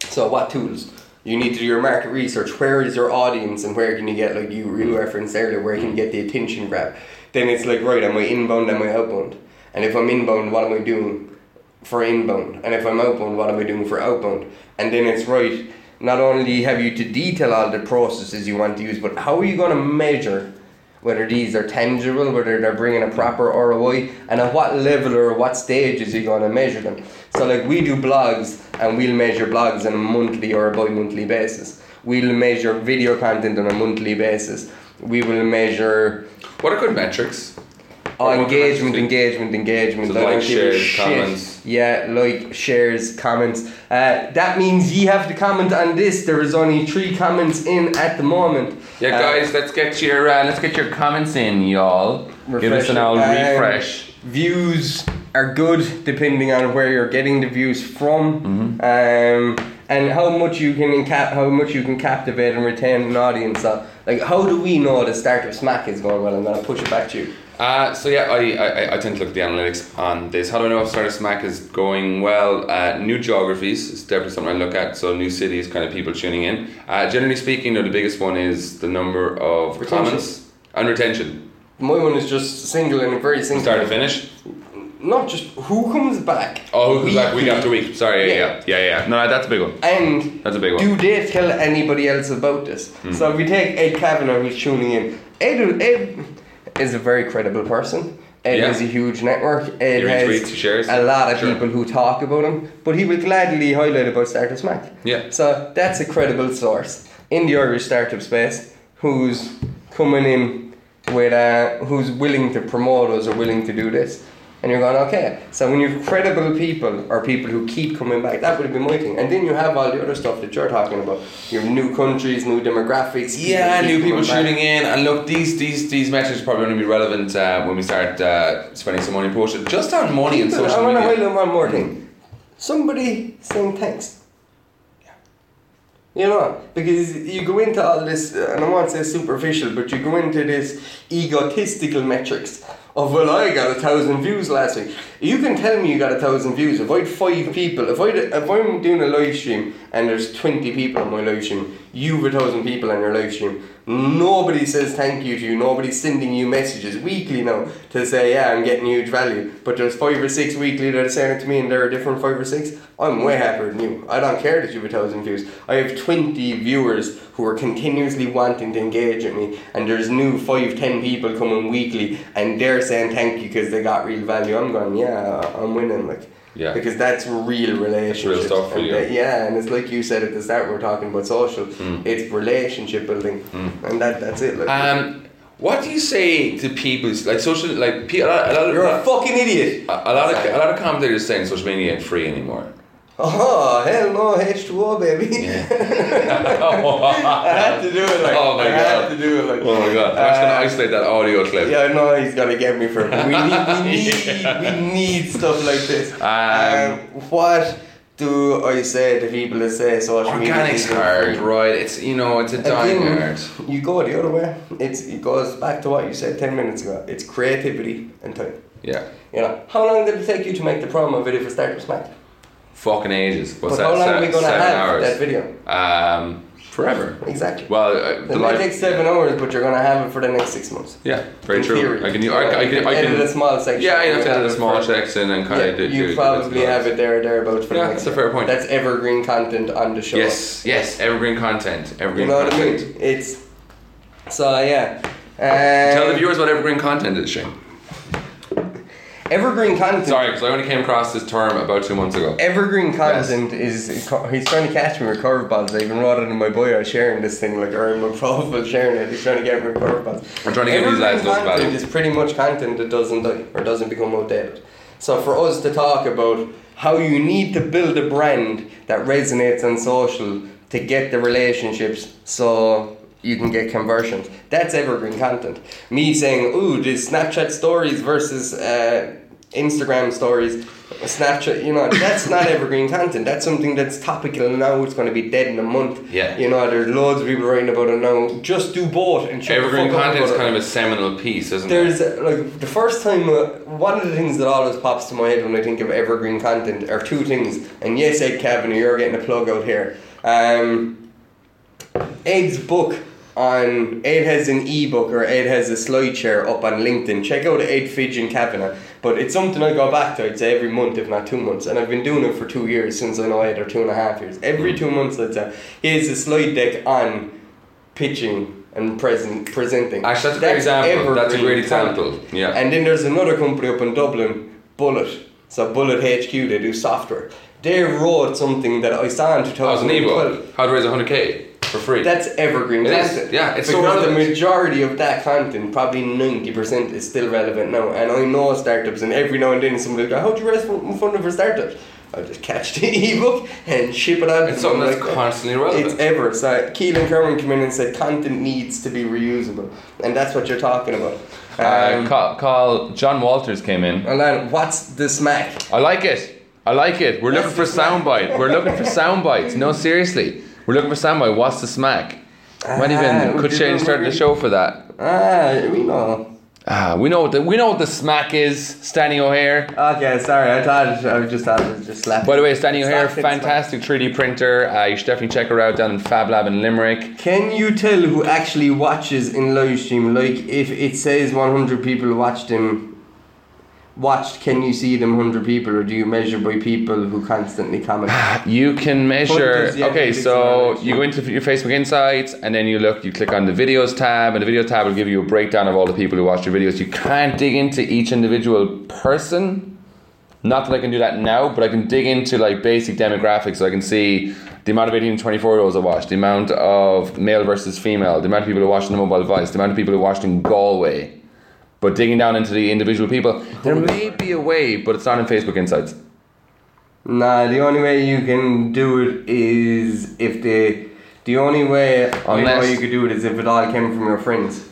So what tools? You need to do your market research. Where is your audience and where can you get like you you referenced earlier? Where can you get the attention grab? Then it's like right, am I inbound? Am I outbound? And if I'm inbound, what am I doing for inbound? And if I'm outbound, what am I doing for outbound? And then it's right. Not only have you to detail all the processes you want to use, but how are you going to measure whether these are tangible, whether they're bringing a proper ROI, and at what level or what stages you're going to measure them. So, like we do blogs, and we'll measure blogs on a monthly or a bi-monthly basis. We'll measure video content on a monthly basis. We will measure What are good metrics? oh, the engagement, engagement, engagement. So likes, shares, comments. Yeah, like, shares, comments. Uh, that means ye have to comment on this. There is only three comments in at the moment. Yeah, Uh, guys, let's get your uh, let's get your comments in, y'all. Give us an old. Um, refresh. Views are good depending on where you're getting the views from, Mm-hmm. um, and how much you can how much you can captivate and retain an audience. So, like, how do we know the Startup Smack is going well? I'm gonna push it back to you. Uh, so yeah, I, I, I tend to look at the analytics on this. How do I know if Startup Smack is going well? Uh, new geographies is definitely something I look at. So new cities, kind of people tuning in. Uh, generally speaking, though, the biggest one is the number of Retention. comments and retention. My one is just single and very single. Start to finish. Not just who comes back. Oh, who comes back week after week? Sorry, yeah, yeah, yeah, yeah. No, that's a big one. And That's a big one. do they tell anybody else about this? Hmm. So if we take Ed Kavanagh who's tuning in, Ed, Ed is a very credible person. Ed Yeah. has a huge network. He has shares. a lot of Sure. people who talk about him, but he will gladly highlight about Startup Smack. Yeah. So that's a credible source in the Irish startup space who's coming in with uh, who's willing to promote us or willing to do this. And you're going, okay. So when you've credible people or people who keep coming back, that would have been my thing. And then you have all the other stuff that you're talking about. You have new countries, new demographics. Yeah, new people coming back. in, and look, these these these metrics are probably going to be relevant uh, when we start uh, spending some money in promotion. Just on money and But social I want to media. highlight one more thing. Somebody saying thanks. Yeah. You know, because you go into all this, and I won't say superficial, but you go into this egotistical metrics of, well, I got a thousand views last week. You can tell me you got a thousand views. If I had five people, if, I if I'm doing a live stream and there's 20 people on my live stream, you've a thousand people on your live stream, nobody says thank you to you, nobody's sending you messages weekly now to say, yeah, I'm getting huge value. But there's five or six weekly that are saying it to me and there are different five or six. I'm way happier than you. I don't care that you have a thousand views. I have 20 viewers who are continuously wanting to engage with me and there's new five, ten people coming weekly and they're saying thank you because they got real value. I'm going, yeah, I'm winning. Like, Yeah. Because that's real relationships. stuff for you. yeah, and it's like you said at the start, we we're talking about social. It's relationship building, and that that's it. Like, Um, what do you say to people like social like a lot, a lot of you're a fucking idiot. a, a lot of a lot of commentators saying social media ain't free anymore. Oh hell no, H two O baby. I had to do it. Like, Oh my I had to do it. Like, Oh my god! I'm just gonna Uh, isolate that audio clip. Yeah, I know he's gonna get me for it. We need, we need, we need stuff like this. Um, what do I say to people that say social media? Organics isn't hard, free? right? It's you know it's a dying Again, art. you go the other way. It's it goes back to what you said ten minutes ago. It's creativity and time. Yeah, You know, how long did it take you to make the promo video for Startup Smack? Fucking ages. What's but that? how long se- are we gonna seven have hours. that video? Um, forever. Exactly. Well, uh, the it might take seven hours, but you're gonna have it for the next six months. yeah, very In true. theory. I can. I, I, can. I edit a can. small section. Yeah, you have to edit a small section and kind Yeah, of do. you do- probably do- have it there thereabouts for Yeah, the next that's a fair point. That's evergreen content on the show. Yes, yes. Evergreen content. Evergreen. You know what I mean? It's so yeah. Tell the Um, viewers what evergreen content is, Shane. Evergreen content. Sorry, because I only came across this term about two months ago. Evergreen content is he's trying to catch me with curveballs. I even wrote it in my bio sharing this thing like or in my profile sharing it. He's trying to get me with curveballs. I'm trying to give these lads Evergreen those content value. is pretty much content that doesn't die or doesn't become outdated. So for us to talk about how you need to build a brand that resonates on social to get the relationships so you can get conversions. That's evergreen content. Me saying, ooh, the Snapchat stories versus uh, Instagram stories, Snapchat, you know, that's not evergreen content. That's something that's topical now. It's going to be dead in a month. Yeah. You know, there's loads of people writing about it now. Just do both and Evergreen content is kind of a seminal piece, isn't it? There's uh, like the first time uh, one of the things that always pops to my head when I think of evergreen content are two things. And yes, Ed Kavanagh, you're getting a plug out here. Um, Ed's book on Ed has an ebook or Ed has a slideshare up on LinkedIn. Check out Ed Fidge and Kavanagh. But it's something I go back to. I'd say every month, if not two months, and I've been doing it for two years since I know Ed, or two and a half years. Every two months, I'd say he has a slide deck on pitching and present presenting. Actually, that's a great example. That's a great example. Yeah. And then there's another company up in Dublin, Bullet. So Bullet HQ, they do software. They wrote something that I saw in Oh, it's an 2012. ebook. How to raise 100k. For free. That's evergreen It is, content. yeah, it's so because the majority of that content, probably ninety percent, is still relevant now. And I know startups, and every now and then somebody will go, "How do you raise fun- funding for startups?" I just catch the ebook and ship it out. It's something that's like constantly relevant. It's ever. So Keelan Kerwin came in and said content needs to be reusable, and that's what you're talking about. uh, Um, call, call John Walters came in. Alan, what's the smack? I like it. I like it. We're looking for What's the smack? soundbite. We're looking for sound bites. No, seriously. We're looking for soundbite. What's the smack? Might Ah, even we could Shane start the show for that. Ah, we know. Ah, we know what the we know what the smack is. Stanley O'Hare. Okay, sorry. I thought I just thought it was just slapping. By the way, Stanley O'Hare, Slap fantastic 3D printer. Uh, you should definitely check her out down in Fab Lab in Limerick. Can you tell who actually watches in live stream? Like, if it says 100 people watched him, watched, can you see them 100 people, or do you measure by people who constantly comment? You can measure. Okay, so you go into your Facebook Insights, and then you look. You click on the videos tab, and the video tab will give you a breakdown of all the people who watched your videos. You can't dig into each individual person. Not that I can do that now, but I can dig into like basic demographics. So I can see the amount of 18 to 24 year olds I watched, the amount of male versus female, the amount of people who watched on the mobile device, the amount of people who watched in Galway. But digging down into the individual people, there may be a way, but it's not in Facebook Insights. Nah, the only way you can do it is if the. The only way I know Unless- you could do it is if it all came from your friends.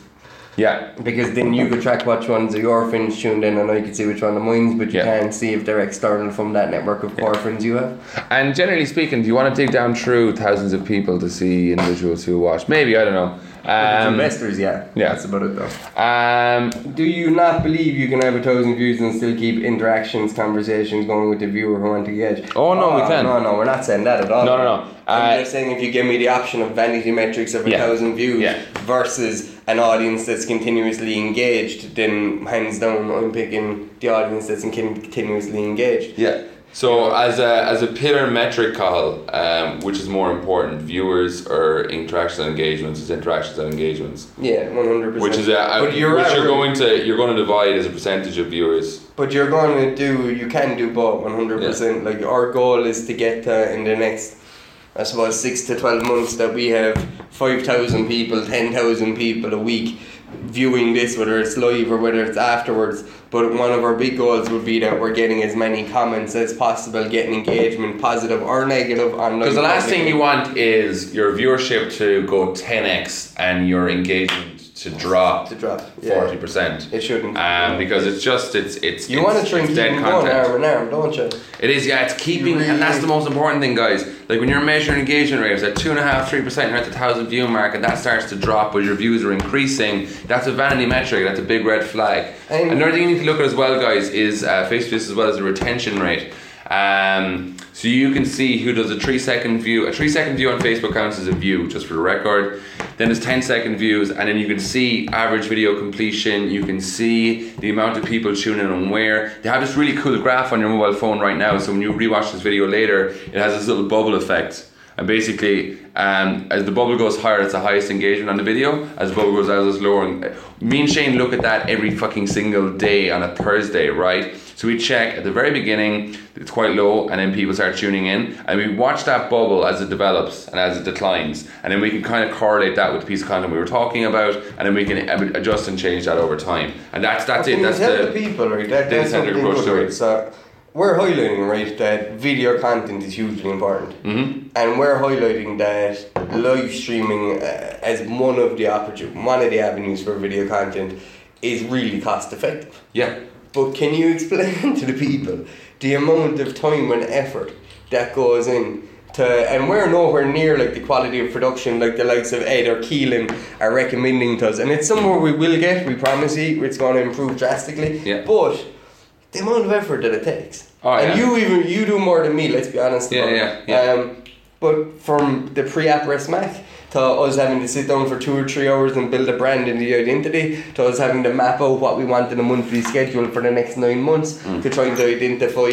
Yeah, Because then you could track which ones of your friends tuned in and I could see which one of mine's, but you Yeah. can't see if they're external from that network of core friends you have. And generally speaking, do you want to dig down through thousands of people to see individuals who watch? Maybe I don't know. But it's Um, investors, yeah. yeah. That's about it though. um, Do you not believe you can have a thousand views and still keep interactions, conversations going with the viewer who want to engage? Oh, no, we can. No, no, we're not saying that at all. No, no, no. I'm Uh, just saying if you give me the option of vanity metrics of a Yeah. thousand views Yeah. versus an audience that's continuously engaged, then hands down, I'm picking the audience that's continuously engaged. yeah. So as a as a pillar metric call, um, which is more important, viewers or interactions and engagements is interactions and engagements, Yeah, one hundred percent. which is a, a but you're which right, you're going to you're going to divide as a percentage of viewers. But you're going to do, you can do both 100%. Like, our goal is to get to, in the next, I suppose, 6 to 12 months, that we have 5,000 people, 10,000 people a week viewing this, whether it's live or whether it's afterwards. But one of our big goals would be that we're getting as many comments as possible, getting engagement, positive or negative, on Because the last thing you want is your viewership to go 10x and your engagement to drop To drop, yeah. forty percent. It shouldn't. Um, because it's just it's it's You it's, want to try and it's keep dead going content. arm in arm, don't you? It is, yeah. It's keeping, You and that's the most important thing, guys. Like when you're measuring engagement rates at two and a half, three percent, you're at the thousand view mark, and that starts to drop, but your views are increasing. That's a vanity metric. That's a big red flag. And- Another thing you need to look at as well, guys, is uh, face this as well as the retention rate. Um, so you can see who does a three second view. A three second view on Facebook counts as a view, just for the record. Then there's 10 second views, and then you can see average video completion. You can see the amount of people tuning in and where. They have this really cool graph on your mobile phone right now. So when you rewatch this video later, it has this little bubble effect. And basically, um, as the bubble goes higher, it's the highest engagement on the video. As the bubble goes out, it's lower. Me and Shane look at that every fucking single day on a Thursday, right? So we check at the very beginning, it's quite low, and then people start tuning in, and we watch that bubble as it develops and as it declines, and then we can kind of correlate that with the piece of content we were talking about, and then we can adjust and change that over time. And that's that's it. That's the, the people, right? That, that's something approach to it. So we're highlighting, right, that video content is hugely important, mm-hmm. and we're highlighting that live streaming uh, as one of the opportun- one of the avenues for video content is really cost effective. yeah. But can you explain to the people the amount of time and effort that goes in to, and we're nowhere near like the quality of production like the likes of Ed or Keelan are recommending to us, and it's somewhere we will get. We promise you, it's going to improve drastically. Yeah. But the amount of effort that it takes, Oh, and yeah. you even you do more than me. Let's be honest. Yeah, about yeah, yeah. Um, but from the pre-app rest Mac to us having to sit down for two or three hours and build a brand and the identity, to us having to map out what we want in a monthly schedule for the next nine months Mm. to try and identify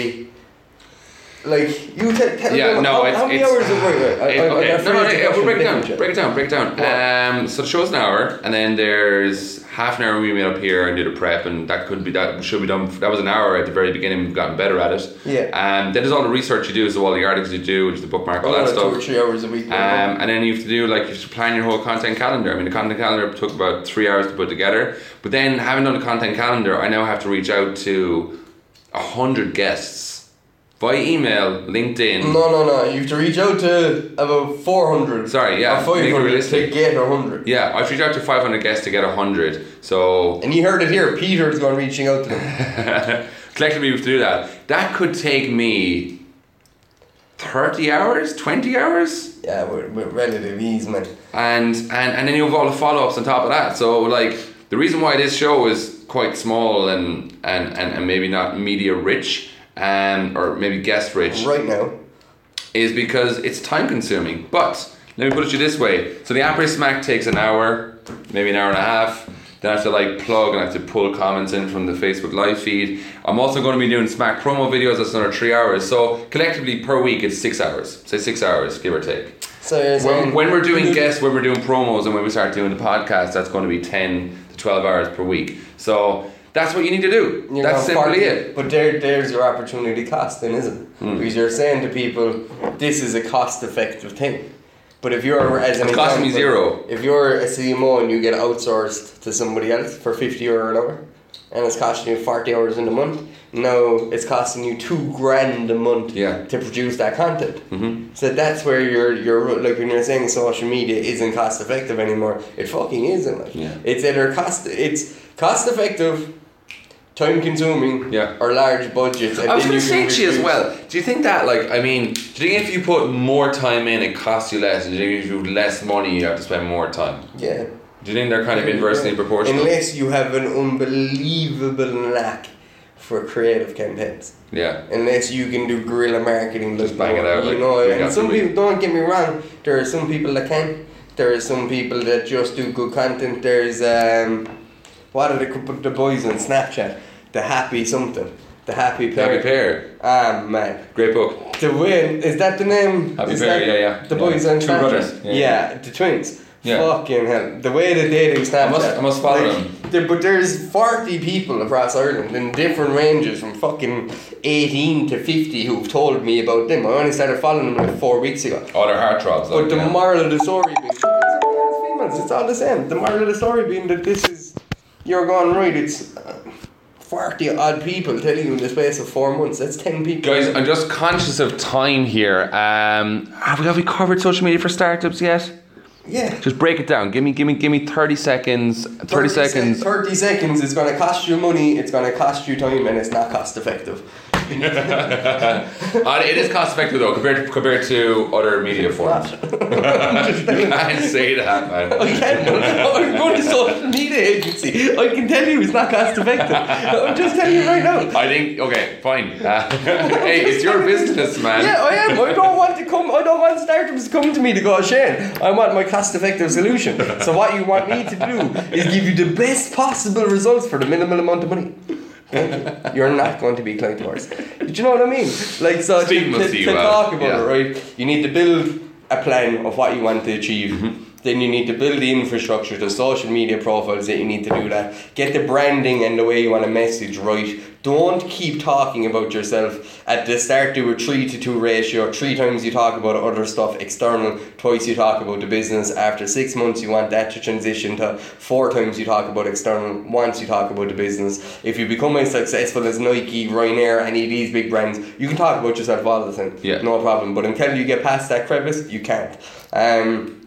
Like you te- tell Yeah, no, how, it's, how many it's, hours of work? I, it- I'm okay, no, afraid no, to we'll break it down. Break it down. Break it down. Um, so the show's an hour, and then there's half an hour we meet up here and did the prep, and that could be that should be done. That was an hour at the very beginning. We've gotten better at it. Yeah. Um, then there's all the research you do, so all the articles you do, which is the bookmark, all Oh, that two or three hours a week. Um, and then you have to do like you have to plan your whole content calendar. I mean, the content calendar took about three hours to put together. But then, having done the content calendar, I now have to reach out to a hundred guests by email, LinkedIn. no, no, no. You have to reach out to about 400. Sorry, yeah, Or 500 to get 100. Yeah, I have reached out to 500 guests to get 100. So And you heard it here. Peter's going reaching out to them. collectively, we have to do that. That could take me 30 hours, 20 hours. yeah, with, with relative ease, man. and and and then you have all the follow ups on top of that. So like the reason why this show is quite small and and and, and maybe not media rich, um, or maybe guest rich, Right now. is because it's time consuming. But let me put it to you this way: so the Après Smack takes an hour, maybe an hour and a half. Then I have to like plug and I have to pull comments in from the Facebook live feed. I'm also going to be doing Smack promo videos. That's another three hours. So collectively per week, it's six hours. Say six hours, give or take. So When, when we're doing guests, when we're doing promos, and when we start doing the podcast, that's going to be 10 to 12 hours per week. So that's what you need to do. You're that's simply 40, it. But there, there's your opportunity cost, then, isn't it? Because you're saying to people, this is a cost-effective thing. But if you're as an costing me zero. If you're a CMO and you get outsourced to somebody else for fifty euro an hour, and it's costing you forty hours in a month, now it's costing you two grand a month Yeah. to produce that content. Mm-hmm. So that's where you're you're like when you're saying social media isn't cost effective anymore. It fucking isn't. Like Yeah. it's either cost it's cost effective, time consuming, Yeah. or large budgets. I was going to say to you as well. Do you think that, like, I mean, do you think if you put more time in, it costs you less? Do you think if you have less money, you have to spend more time? Yeah. Do you think they're kind of inversely Yeah. proportional? Unless you have an unbelievable knack for creative campaigns. yeah. Unless you can do guerrilla marketing, Just like, bang it out, You like know, and some people don't get me wrong. There are some people that can. There are some people that just do good content. There's um, what are the the boys on Snapchat? The happy something. The happy pair. Happy Pair. Ah man, Great book. the win is that the name? Happy Is Pair, yeah, yeah. The Yeah. boys on Two Snapchat. brothers, Yeah, yeah. the twins. Yeah. Fucking hell, the way they do Snapchat. must- I must follow them. There, but there's forty people across Ireland in different ranges, from fucking eighteen to fifty, who've told me about them. I only started following them like four weeks ago. All their heartthrobs. But like, the yeah. moral of the story being, it's all it's all the same. The moral of the story being that this is, you're going right. It's. Uh, 40 odd people telling you in the space of four months. That's 10 people. Guys, I'm just conscious of time here. Um, have we have we covered social media for startups yet? yeah. Just break it down. Give me, give me, give me thirty seconds. Thirty, sec- seconds. 30 seconds is going to cost you money, it's going to cost you time, and it's not cost effective. Uh, it is cost effective though compared to, compared to other media forms. you can't say that, man. I can't. I'm going to social media agency. I can tell you it's not cost effective. I'm just telling you right now. I think okay, fine. Uh, hey, it's your business, man. Yeah, I am. I don't want to come. I don't want startups to come to me to go, Shane. I want my cost-effective solution. So what you want me to do is give you the best possible results for the minimal amount of money. You're not going to be of ours. Do you know what I mean? Like so to, Speaking to, to talk about yeah. it, right? You need to build a plan of what you want to achieve. Mm-hmm. Then you need to build the infrastructure, the social media profiles that you need to do that. Get the branding and the way you want to message right. Don't keep talking about yourself. At the start, do a 3 to 2 ratio. Three times you talk about other stuff external, twice you talk about the business. After six months, you want that to transition to four times you talk about external, once you talk about the business. If you become as successful as Nike, Ryanair, any of these big brands, you can talk about yourself all the time. Yeah. No problem. But until you get past that crevice, you can't. Um,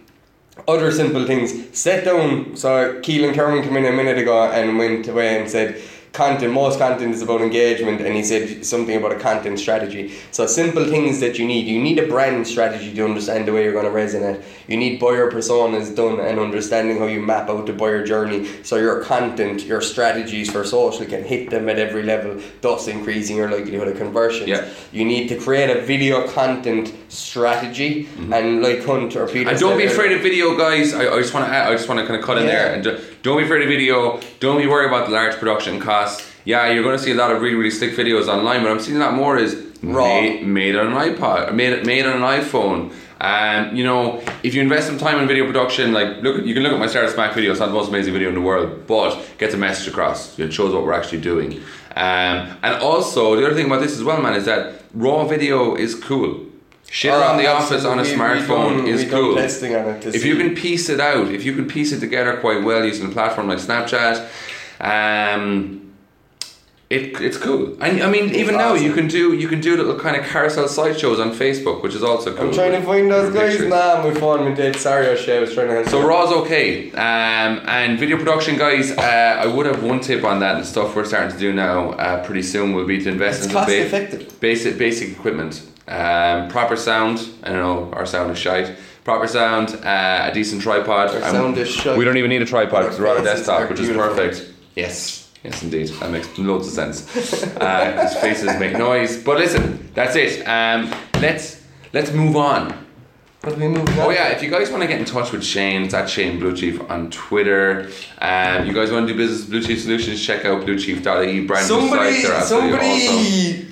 other simple things. Set down. So Keelan Kerwin came in a minute ago and went away and said, content. Most content is about engagement, and he said something about a content strategy. So simple things that you need. You need a brand strategy to understand the way you're going to resonate. You need buyer personas done and understanding how you map out the buyer journey. So your content, your strategies for social can hit them at every level, thus increasing your likelihood of conversions. Yeah. You need to create a video content strategy, mm-hmm. and like Hunt or Peter. And don't be afraid of video, guys. I, I just want to I just want to kind of cut in Yeah. there and ju- don't be afraid of video. Don't be worried about the large production Yeah, you're going to see a lot of really really slick videos online, but I'm seeing a lot more is Raw. made, made on an iPod, made made on an iPhone. Um, you know, if you invest some time in video production, like look, you can look at my Startup Smack video. It's not the most amazing video in the world, but gets a message across. It shows what we're actually doing. Um, and also, the other thing about this as well, man, is that raw video is cool. Shit Oh, around the office on a. We- smartphone we is cool. testing on it to if see. you can piece it out, if you can piece it together quite well using a platform like Snapchat, um, it, it's cool. And I mean, even now you can do you can do little kind of carousel slideshows on Facebook, which is also cool. I'm trying to find those guys. Pictures. Nah, my phone went dead. Sorry, O'Shea. I was trying to help. So you. Raw's okay, um, and video production guys. Uh, I would have one tip on that and stuff we're starting to do now. Uh, pretty soon will be to invest It's in cost ba- effective. basic basic equipment, um, proper sound. I don't know, our sound is shite. Proper sound, uh, a decent tripod. Our sound is shite. We don't even need a tripod because we're on a desktop, which is beautiful. perfect. Yes, yes, indeed, that makes loads of sense. uh, his faces make noise, but listen, that's it. Um, let's let's move on. But we moving on. Oh yeah, if you guys want to get in touch with Shane, it's at Shane Blue Chief on Twitter. Um, you guys want to do business with Blue Chief Solutions, check out bluechief.ie. Brand Somebody, site, they're absolutely awesome.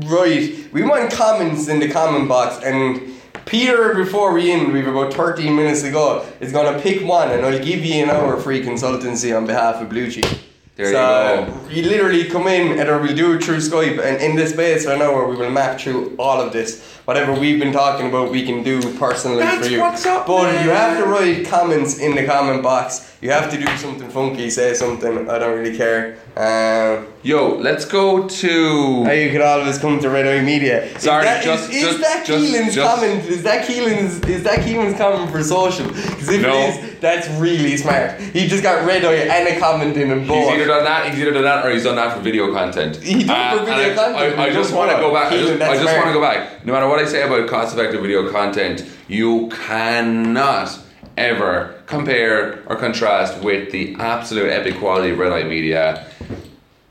somebody, right. We want comments in the comment box, and Peter, before we end, we've about 13 minutes to go, is going to pick one, and I'll give you an hour free consultancy on behalf of Blue Chief. There so you go. you literally come in, and we'll do it through Skype, and in this space for an hour, we will map through all of this. Whatever we've been talking about, we can do personally That's for you. what's up, but man. you have to write comments in the comment box. You have to do something funky, say something. I don't really care. Um, Yo, let's go to. how you could always come to Red Eye Media. Is Sorry, that, just- is, is just- that just- Keelan's just- comment? Is that Keelan's? Is that Keelan's comment for social? Because if No. it is, that's really smart. He just got Red Eye and a comment in them He's either done that, he's either done that, or he's done that for video content. He done it uh, for video I, content, I, I but just want to go back. I Keelan, just, I that's just want to go back. No matter what I say about cost-effective video content, you cannot ever compare or contrast with the absolute epic quality of Red Eye Media.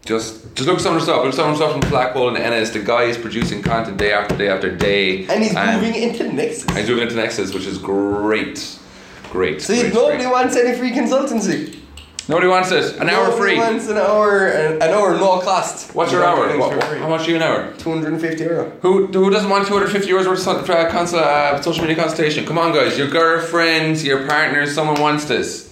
Just, just look at some of stuff. Look at some of stuff from Blackwall and Ennis. The guy is producing content day after day after day, and he's moving into Nexus. And he's moving into Nexus, which is great, great. See, great, nobody great. wants any free consultancy. Nobody wants it. An hour free. Nobody wants an hour, an hour no cost. What's your hour? What, how much are you an hour? 250 euro. Who, who doesn't want 250 euros worth of uh, consul, uh, social media consultation? Come on, guys. Your girlfriends, your partners, someone wants this.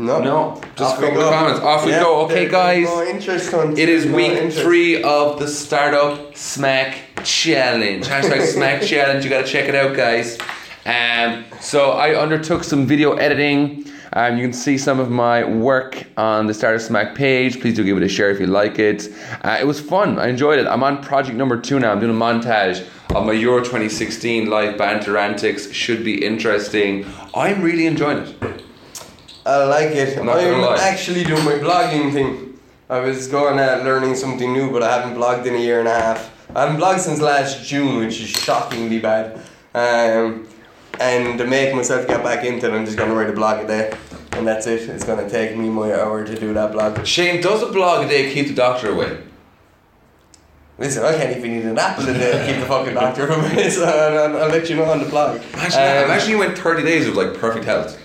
No. No, just Off go with go. comments. Off we Yeah, go. Okay, guys. there's No interest on It is no week interest. three of the Startup Smack Challenge. Hashtag Smack Challenge. You got to check it out, guys. Um, so I undertook some video editing. Um, you can see some of my work on the Startup Smack page. Please do give it a share if you like it. Uh, it was fun. I enjoyed it. I'm on project number two now. I'm doing a montage of my Euro 2016 live banter antics. Should be interesting. I'm really enjoying it. I like it. I'm I'm actually doing my blogging thing. I was going at learning something new, but I haven't blogged in a year and a half. I haven't blogged since last June, which is shockingly bad. Um, and to make myself get back into it, I'm just gonna write a blog a day, and that's it. It's gonna take me my hour to do that blog. Shane, does a blog a day keep the doctor away? Listen, I can't even eat an apple a day to keep the fucking doctor away. so I'll, I'll let you know on the blog. Imagine. Um, imagine you went 30 days of like perfect health.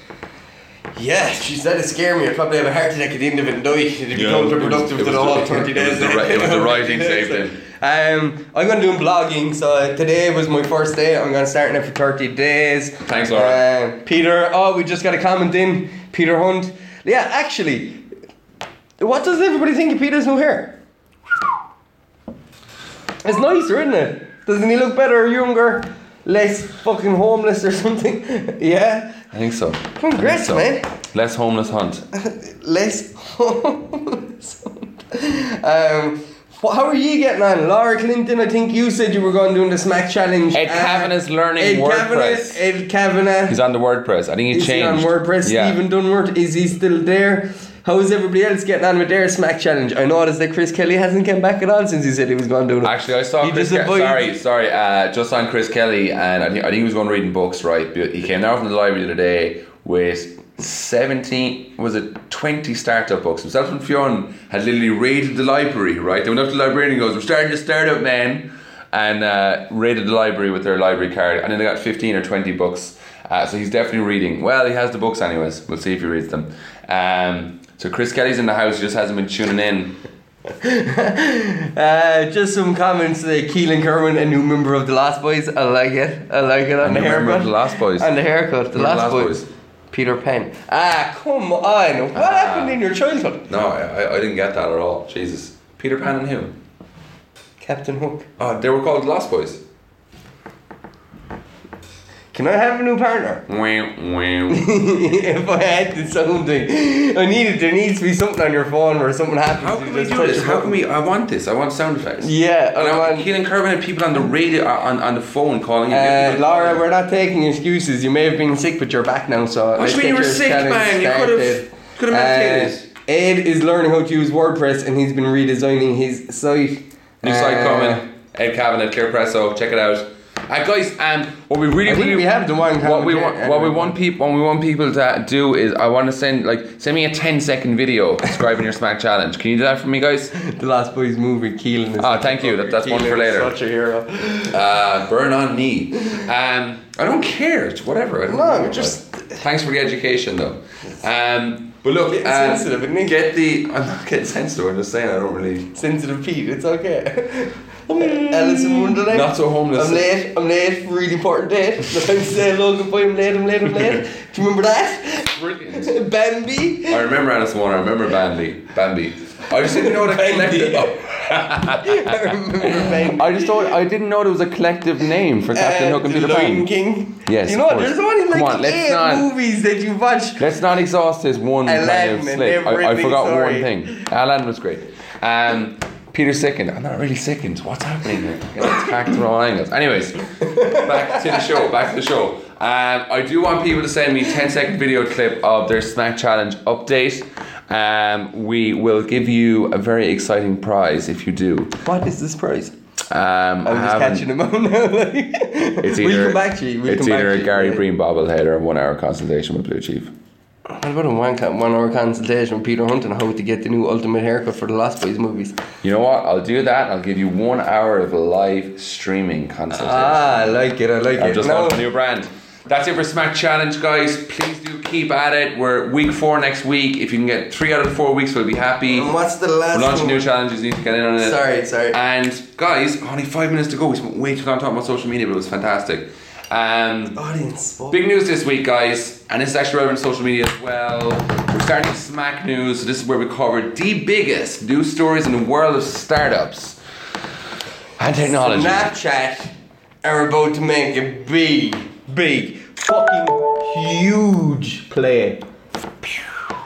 Yeah, she's that to scare me. I'd probably have a heart attack at the end of it and die. It'd be Yeah, counterproductive it was- to it the was whole 30 it days. was the right- it was the right thing saved him. Um, I'm going to do blogging, so today was my first day. I'm going to start now for 30 days. Thanks, Laura. Um, Peter, oh, we just got a comment in. Peter Hunt. Yeah, actually, what does everybody think of Peter's new hair? It's nicer, isn't it? Doesn't he look better, younger, less fucking homeless or something? yeah? I think so. Congrats, so. man. Less homeless hunt. less homeless. um, wh- how are you getting on? Laura Clinton, I think you said you were going doing the Smack Challenge. Ed Uh, Kavanagh's learning Ed WordPress. Kavanagh, Ed Kavanagh. He's on the WordPress. I think he Is he changed. on WordPress? Yeah. Stephen Dunward, is he still there? How is everybody else getting on with their Smack Challenge? I noticed that Chris Kelly hasn't come back at all since he said he was going to do it. Actually, I saw He Chris. Ke- sorry, sorry. Uh, just on Chris Kelly, and I think, I think he was going reading books. Right, But he came down from the library the other day with seventeen, was it twenty startup books? Himself and Fionn had literally raided the library. Right, they went up to the librarian and goes, "We're starting a startup, man," and uh, raided the library with their library card, and then they got fifteen or twenty books. Uh, so he's definitely reading. Well, he has the books anyways. We'll see if he reads them. Um, so Chris Kelly's in the house. He just hasn't been tuning in. uh, just some comments today. Keelan Kerwin, a new member of the Last Boys. I like it. I like it on the haircut. of the Last Boys. On the haircut, the Who are Lost, the Lost Boys. Boys? Peter Pan. Ah, come on. What Ah. happened in your childhood? No, I, I didn't get that at all. Jesus. Peter Pan and who? Captain Hook. Oh, they were called the Lost Boys. Can I have a new partner? If I had to something, I needed. There needs to be something on your phone where something happens. How can we do this? How can we? I want this. I want sound effects. Yeah, And I I want. Keelan Kerwin and people on the radio, uh, on, on the phone calling. Uh, Laura, we're not taking excuses. You may have been sick, but you're back now. So What do you mean you were sick, man? You could've- could've meditated. Uh, Ed is learning how to use WordPress, and he's been redesigning his site. New Uh, site coming. Ed Cavan at ClearPresso. Check it out. Uh, guys, um, what we really, really we have the one. what we want, what we want people, what we want people to do is, I want to send like send me a 10 second video describing your Smack challenge. Can you do that for me, guys? The Last Boys movie, Keelan. Ah, thank you. That- that's one for later. Such a hero. Uh, burn on me. Um, I don't care. It's whatever. I don't No, know. just- thanks for the education, though. Um, but look, um, sensitive, isn't he? get the. I'm not getting sensitive. I'm just saying I don't really. Sensitive Pete, it's okay. Alice in Wonderland. Not so homeless. I'm late. I'm late. Really important date. I'm saying Logan Boy. I'm late. I'm late. I'm late. Do you remember that? Brilliant. Bambi. I remember Alice in Wonderland. I remember Bambi. Bambi. I just didn't know what a collective. I remember Bambi. I just thought I didn't know there was a collective name for Captain Uh, Hook and the Peter Lion Pan. King. Yes, You know what? course. There's only like Come on, let's eight not- movies that you watch. Let's not exhaust this one kind Aladdin of and. I, I everything, forgot sorry. one thing. Aladdin was great. Um, Peter sickened. I'm not really sickened. What's happening here? Getting attacked from all angles. Anyways, back to the show. Back to the show. Um, I do want people to send me 10 second video clip of their Smack Challenge update. Um, we will give you a very exciting prize if you do. What is this prize? Um, I'm just catching them out now. Like. It's we'll either, come back to you. We'll it's come back either a Gary yeah. Breen bobblehead or a one hour consultation with Blue Chief. What about a one, one hour consultation with Peter Hunt on how to get the new Ultimate Haircut for the Lost Boys movies? You know what? I'll do that. I'll give you one hour of live streaming consultation. Ah, I like it. I like I've it. just launched a new brand. That's it for Smack Challenge, guys. Please do keep at it. We're week four next week. If you can get three out of four weeks, we'll be happy. And what's the last We're launching one? new challenges. You need to get in on it. Sorry, sorry. And guys, only five minutes to go. We spent way too long talking about social media, but it was fantastic. Um, Audience. Big news this week, guys, and this is actually relevant to social media as well. We're starting Smack News, so this is where we cover the biggest news stories in the world of startups and technology. Snapchat are about to make a big, big, fucking huge play.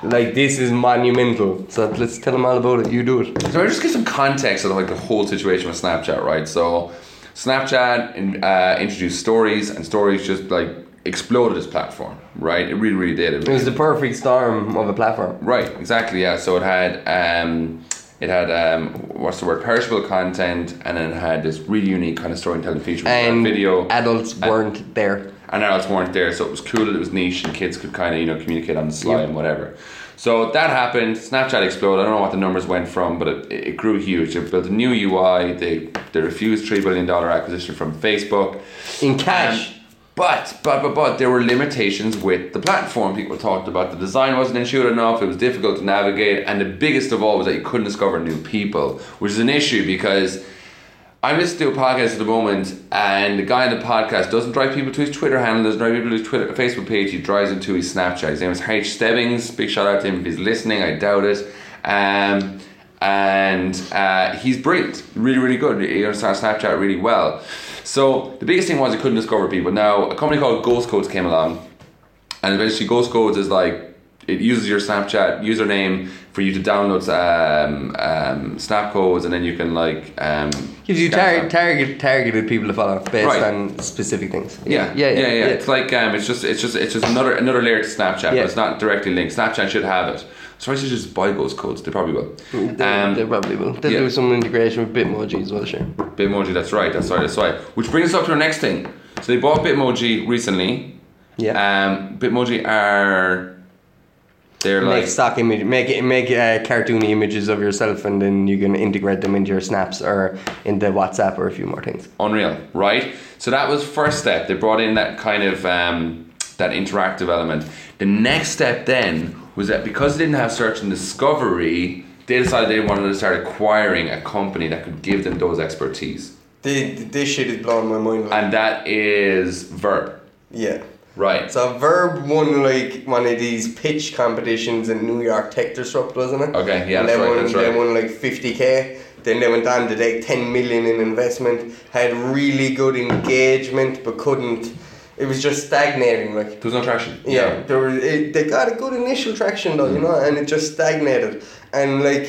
Like this is monumental. So let's tell them all about it. You do it. So I just give some context of like the whole situation with Snapchat, right? So Snapchat in, uh, introduced stories, and stories just like exploded as platform, right? It really, really did. It was the perfect storm of a platform. Right, exactly. Yeah. So it had um, it had um, what's the word? Perishable content, and then it had this really unique kind of storytelling feature, And video, adults weren't there. and adults weren't there, so it was cool. It was niche, and kids could kind of you know communicate on the slide Yep. and whatever. So that happened. Snapchat exploded. I don't know what the numbers went from, but it, it grew huge. They built a new UI. They they refused three billion dollar acquisition from Facebook. In cash. Um, but, but, but, but there were limitations with the platform. People talked about the design wasn't intuitive enough, it was difficult to navigate, and the biggest of all was that you couldn't discover new people, which is an issue because I'm listening to a podcast at the moment, and the guy in the podcast doesn't drive people to his Twitter handle, doesn't drive people to his Twitter, Facebook page, he drives them to his Snapchat. His name is H. Stebbings. Big shout out to him if he's listening, I doubt it. Um, and uh, he's brilliant, really, really good. He understands Snapchat really well. So the biggest thing was he couldn't discover people. Now, a company called Ghost Codes came along, and eventually Ghost Codes is like it uses your Snapchat username for you to download um, um, snap codes, and then you can like um, Gives you tar- target targeted people to follow based Right. on specific things. Yeah, yeah, yeah. yeah, It's like um, it's just it's just it's just another another layer to Snapchat, Yeah. but it's not directly linked. Snapchat should have it. So I should just buy Ghost Codes. They probably will. They, Um, they probably will. They'll yeah. do some integration with Bitmoji as well, sure. Bitmoji, that's right, that's right, that's right. Which brings us up to our next thing. So they bought Bitmoji recently. Yeah. Um, Bitmoji are they're make like stock image, make it, make uh, cartoony images of yourself, and then you can integrate them into your snaps or into WhatsApp or a few more things. unreal, right? So that was first step. They brought in that kind of um, that interactive element. The next step then was that because they didn't have search and discovery, they decided they wanted to start acquiring a company that could give them those expertise, The, this shit is blowing my mind. Like, and that is Verb, yeah. Right? So Verb won like one of these pitch competitions in New York Tech Disrupt, wasn't it? Okay, yeah, and that's they right, won, that's They won like fifty k. Then they went on to take ten million in investment. Had really good engagement, but couldn't. It was just stagnating. Like There's no traction. yeah, there was. It, they got a good initial traction though, Mm. you know, and it just stagnated. And like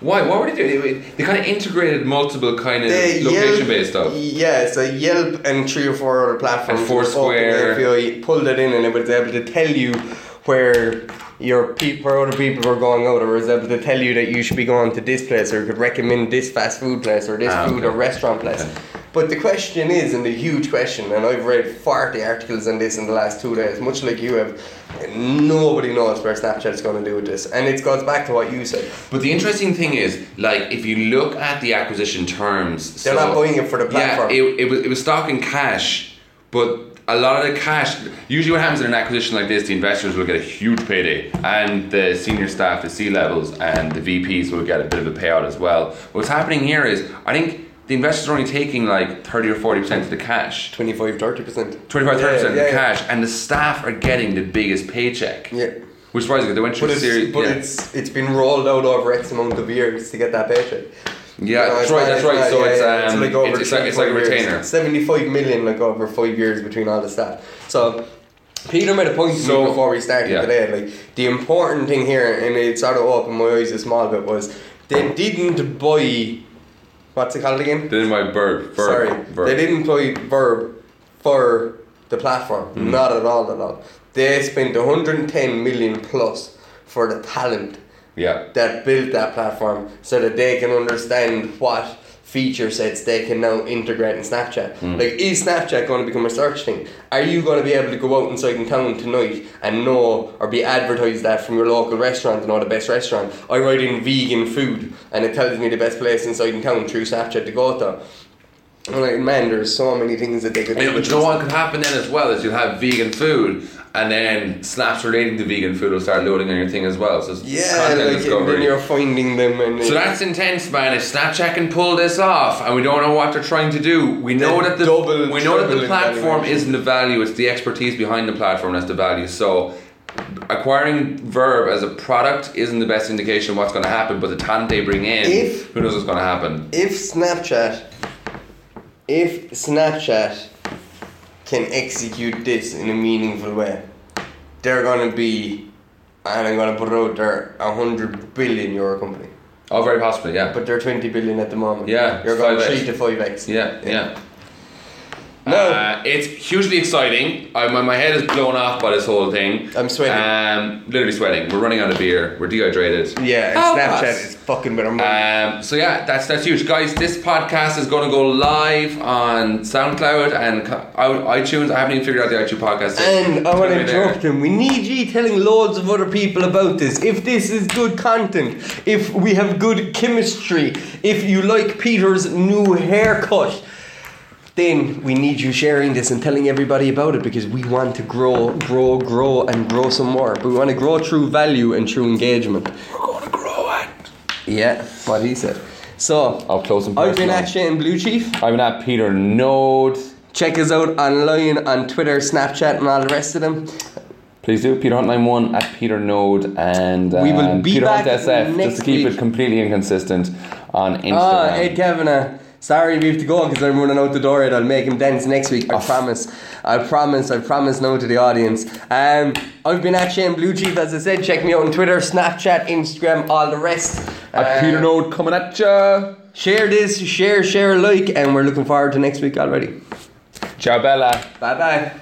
Why? What were they doing? They, they kind of integrated multiple kind of the location based stuff. Yeah, so Yelp and three or four other platforms. And Foursquare. API, pulled it in and it was able to tell you where your people, where other people were going out, or was able to tell you that you should be going to this place, or could recommend this fast food place, or this Ah, food okay. or restaurant place. Okay. But the question is, and the huge question, and I've read 40 articles on this in the last two days, much like you have, nobody knows where Snapchat's going to do with this. And it goes back to what you said. But the interesting thing is, like, if you look at the acquisition terms, They're so- not buying it for the platform. Yeah, it, it was it was stock and cash, but a lot of the cash. Usually, what happens in an acquisition like this, the investors will get a huge payday, and the senior staff, the C levels, and the VPs will get a bit of a payout as well. What's happening here is, I think. The investors are only taking like 30 or 40% of the cash. 25 30%. 25 30% Yeah, of the yeah, cash, and the staff are getting the biggest paycheck. Yeah. Which is surprising they went through But, a it's, series. but yeah. it's it's been rolled out over X amount of years to get that paycheck. Yeah, know, that's right. That's right. not- So yeah, it's um, like over it's, it's like it's like a 25 years. retainer. Seventy-five million like over five years between all the staff. So Peter made a point to So- me before we started yeah. today. Like the important thing here, and it sort of opened my eyes a small bit, was they didn't buy. What's it called again? Then my verb. verb Sorry, verb. they didn't buy Verb for the platform. Hmm. Not at all, at all. They spent 110 million plus for the talent Yeah. that built that platform so that they can understand what feature sets they can now integrate in Snapchat. Hmm. Like, is Snapchat going to become a search thing? Are you going to be able to go out inside in town tonight and know or be advertised that from your local restaurant to know the best restaurant? I write in vegan food and it tells me the best place inside in town through Snapchat to go to. I'm like, man, there's so many things that they could Yeah, but you know what could happen then as well is you'll have vegan food and then snaps relating to vegan food will start loading on your thing as well. So Yeah, like, then you're finding them and so that's intense, man. If Snapchat can pull this off, and we don't know what they're trying to do, we know that the double, we know that the platform isn't the value; it's the expertise behind the platform that's the value. So, acquiring Verb as a product isn't the best indication of what's going to happen, but the talent they bring in, If- who knows what's going to happen? if Snapchat, if Snapchat can execute this in a meaningful way, they're gonna be, and I'm gonna put it out there, a hundred billion euro company. Oh, very possibly, yeah. But they're twenty billion at the moment. Yeah, you're going 5x. three to five x. Yeah, yeah. No. Uh, it's hugely exciting. I, my, my head is blown off by this whole thing. I'm sweating. Um, literally sweating. We're running out of beer. We're dehydrated. Yeah, and Snapchat us. is fucking with our money. Um, so yeah, that's that's huge, guys. This podcast is going to go live on SoundCloud and iTunes. I haven't even figured out the iTunes podcast. thing. And I want to It's gonna there. interrupt him. We need you telling loads of other people about this. If this is good content, if we have good chemistry, if you like Peter's new haircut, then we need you sharing this and telling everybody about it because we want to grow, grow, grow, and grow some more. But we want to grow through value and through engagement. We're going to grow it. Yeah, what he said. So, I'll close and I've been at Shane Blue Chief. I've been at Peter Node. Check us out online on Twitter, Snapchat, and all the rest of them. Please do Peter Hunt 91 at Peter Node and um, We will be Peter back Hunt SF just to keep week. it completely inconsistent on Instagram. Ah, Ed Kavanagh. Sorry, we have to go because I'm running out the door. And I'll make him dance next week. I promise. I promise. I promise now to the audience. Um, I've been at Shane Blue Chief, as I said. Check me out on Twitter, Snapchat, Instagram, all the rest. at Uh, Peter Node coming at ya. Share this, share, share, like, and we're looking forward to next week already. Ciao Bella. Bye bye.